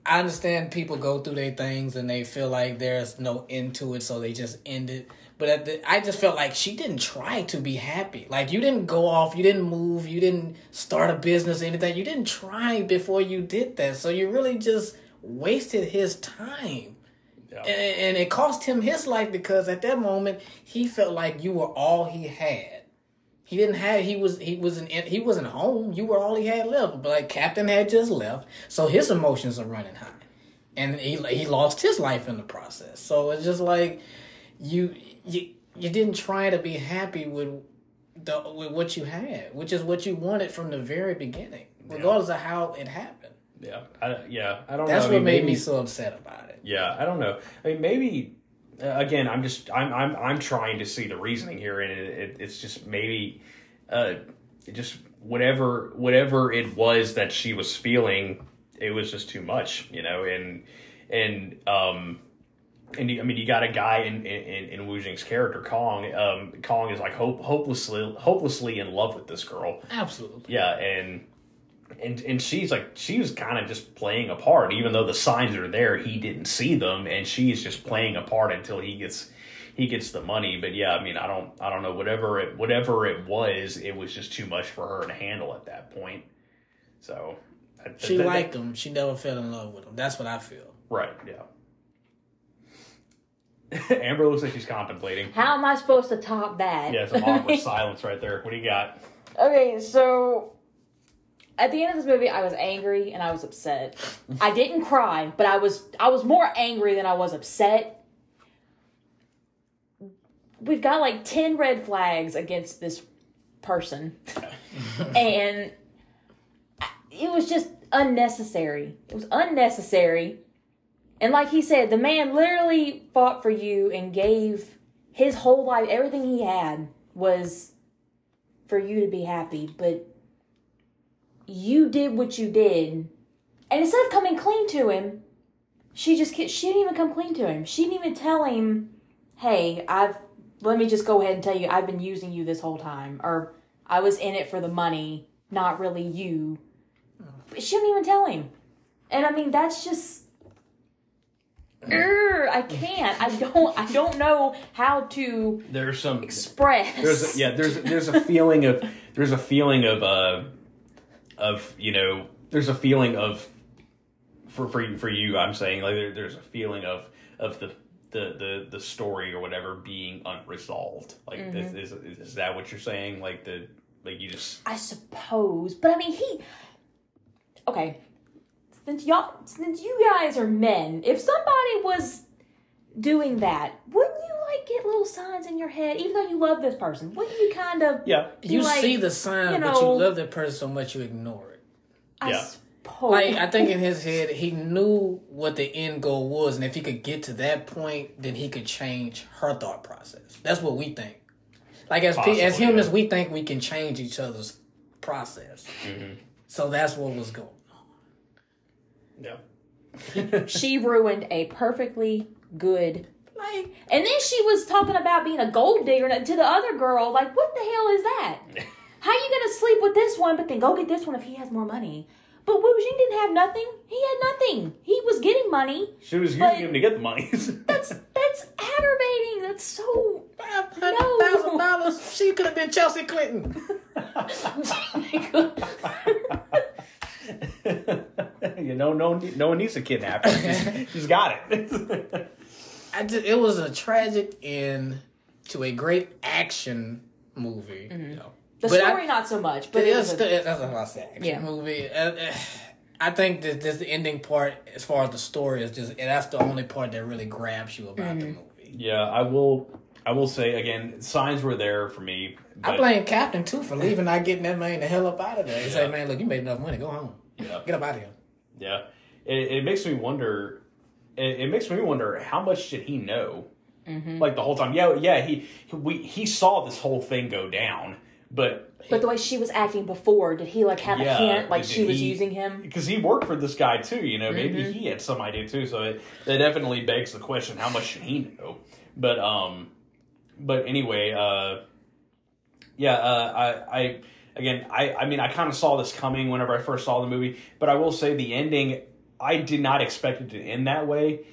I understand people go through their things and they feel like there's no end to it, so they just end it. But at the, I just felt like she didn't try to be happy. Like you didn't go off, you didn't move, you didn't start a business, anything. You didn't try before you did that. So you really just wasted his time. Yeah. And, and it cost him his life because at that moment he felt like you were all he had. He didn't have. He was. He wasn't. He wasn't home. You were all he had left. But like Captain had just left, so his emotions are running high, and he he lost his life in the process. So it's just like you you you didn't try to be happy with the with what you had, which is what you wanted from the very beginning, regardless of how it happened. yeah, I, yeah. I don't That's know. I what mean, made maybe- me so upset about it. Yeah, I don't know. I mean, maybe uh, again, I'm just I'm I'm I'm trying to see the reasoning here, and it, it, it's just maybe uh, just whatever whatever it was that she was feeling, it was just too much, you know, and and um. And you, I mean, you got a guy in in, in Wu Jing's character, Kong. Um, Kong is like hope, hopelessly hopelessly in love with this girl, Absolutely. yeah, and and and she's like she was kind of just playing a part, even though the signs are there, he didn't see them, and she's just playing a part until he gets he gets the money. But yeah, I mean, I don't I don't know whatever it whatever it was, it was just too much for her to handle at that point. So She that- that- liked him. She never fell in love with him. That's what I feel. right, yeah. *laughs* Amber looks like she's contemplating. How am I supposed to top that? Yeah, some awkward *laughs* silence right there. What do you got? Okay, so at the end of this movie, I was angry and I was upset. I didn't cry, but I was I was more angry than I was upset. We've got like ten red flags against this person, *laughs* and it was just unnecessary. It was unnecessary. And like he said, the man literally fought for you and gave his whole life, everything he had was for you to be happy, but you did what you did. And instead of coming clean to him, she just she didn't even come clean to him. She didn't even tell him, "Hey, I've let me just go ahead and tell you I've been using you this whole time or I was in it for the money, not really you." She didn't even tell him. And I mean, that's just I can't. I don't I don't know how to There's some express. there's a, yeah there's there's a feeling of there's a feeling of uh of you know there's a feeling of for for you, for you I'm saying like there, there's a feeling of of the the the the story or whatever being unresolved like this, is is that what you're saying like the like you just I suppose, but I mean, he. Okay, since y'all, since you guys are men, if somebody was doing that, wouldn't you like get little signs in your head, even though you love this person? Wouldn't you kind of? yeah You like, see the sign, you but you love that person so much you ignore it. I Yeah. suppose. Like I think in his head, he knew what the end goal was, and if he could get to that point, then he could change her thought process. That's what we think. Like as pe- as humans, yeah. we think we can change each other's process. Mm-hmm. So that's what was going. On. yeah *laughs* she ruined a perfectly good. Like And then she was talking about being a gold digger to the other girl. Like, what the hell is that? *laughs* How you gonna sleep with this one, but then go get this one if he has more money? But Wu Jing didn't have nothing. He had nothing. He was getting money. she was But- using him to get the money *laughs* That's that's aggravating. That's so. five hundred thousand dollars, she could have been Chelsea Clinton. *laughs* you know no no one needs to kidnap her she's, *laughs* she's got it I just, it was a tragic end to a great action movie. Mm-hmm. Yeah. The But I- story, not so much, but But it it's was a- still, that's what I said. Action Yeah. movie. Uh, uh, I think that this the ending part, as far as the story, is just that's the only part that really grabs you about the movie. Yeah, I will. I will say again, signs were there for me. I blame Captain too for leaving, not getting that man the hell up out of there. He Yeah. said, "Man, look, you made enough money. Go home. Yeah. Get up out of here." Yeah, it, it makes me wonder. It, it makes me wonder how much did he know, Mm-hmm. like the whole time. Yeah, yeah. He we he saw this whole thing go down, but But the way she was acting before, did he like have Yeah, a hint, like did she was he- using him? because he worked for this guy too, you know, maybe Mm-hmm. he had some idea too. So it, that definitely begs the question: how much should he know? But um, but anyway, uh, yeah, uh, I I again, I I mean, I kind of saw this coming whenever I first saw the movie, but I will say the ending, I did not expect it to end that way.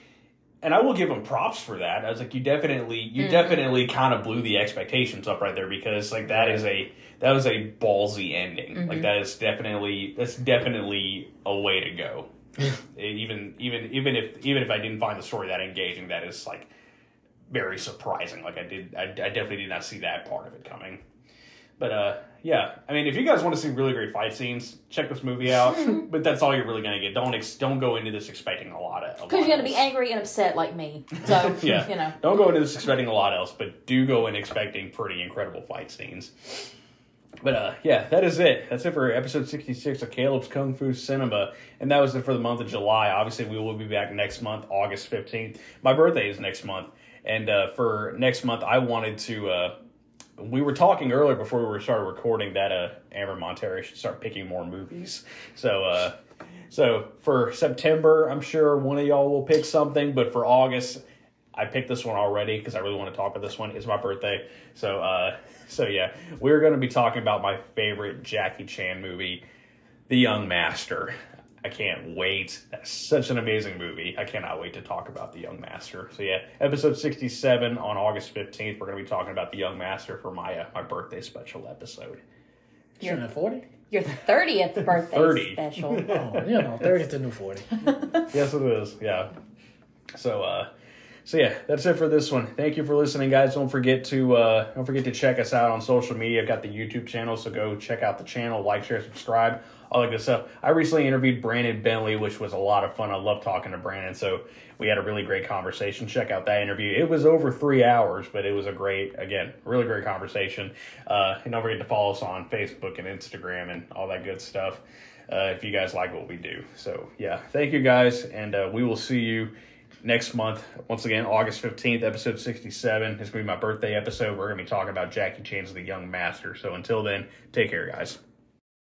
And I will give him props for that. I was like, you definitely, you definitely kind of blew the expectations up right there because like that is a that was a ballsy ending. Like that is definitely that's definitely a way to go. even even even if even if I didn't find the story that engaging, that is like very surprising. Like I did, I, I definitely did not see that part of it coming. But uh, yeah, I mean, if you guys want to see really great fight scenes, check this movie out. *laughs* but that's all you're really gonna get. Don't ex- don't go into this expecting a lot of. Because you're gonna be angry and upset like me. *laughs* So Yeah, you know. Don't go into this expecting a lot else, but do go in expecting pretty incredible fight scenes. But uh, yeah, that is it. That's it for episode 66 of Kaleb's Kung Fu Cinema. And that was it for the month of July. Obviously, we will be back next month, August 15th. My birthday is next month. And uh, for next month, I wanted to. Uh, we were talking earlier before we started recording that uh, Amber Montarius should start picking more movies. So, uh, so for September, I'm sure one of y'all will pick something. But for August, I picked this one already because I really want to talk about this one. It's my birthday, so uh, so yeah, we're going to be talking about my favorite Jackie Chan movie, The Young Master. I can't wait. That's such an amazing movie. I cannot wait to talk about The Young Master. So yeah, episode sixty-seven on August fifteenth. We're going to be talking about The Young Master for my uh, my birthday special episode. You're in forty. Your thirtieth birthday 30. special. *laughs* Oh, you know, thirty is the new forty. *laughs* Yes, it is. Yeah. So, uh, so yeah, that's it for this one. Thank you for listening, guys. Don't forget to uh, don't forget to check us out on social media. I've got the YouTube channel, so go check out the channel, like, share, subscribe, that good stuff. I recently interviewed Brandon Bentley, which was a lot of fun. I love talking to Brandon, so we had a really great conversation. Check out that interview. It was over three hours, but it was a great, again, really great conversation. Uh, and don't forget to follow us on Facebook and Instagram and all that good stuff. Uh, if you guys like what we do. So, yeah, thank you guys, and uh, we will see you next month. Once again, August 15th, episode 67. It's going to be my birthday episode. We're going to be talking about Jackie Chan's The Young Master. So, until then, take care, guys.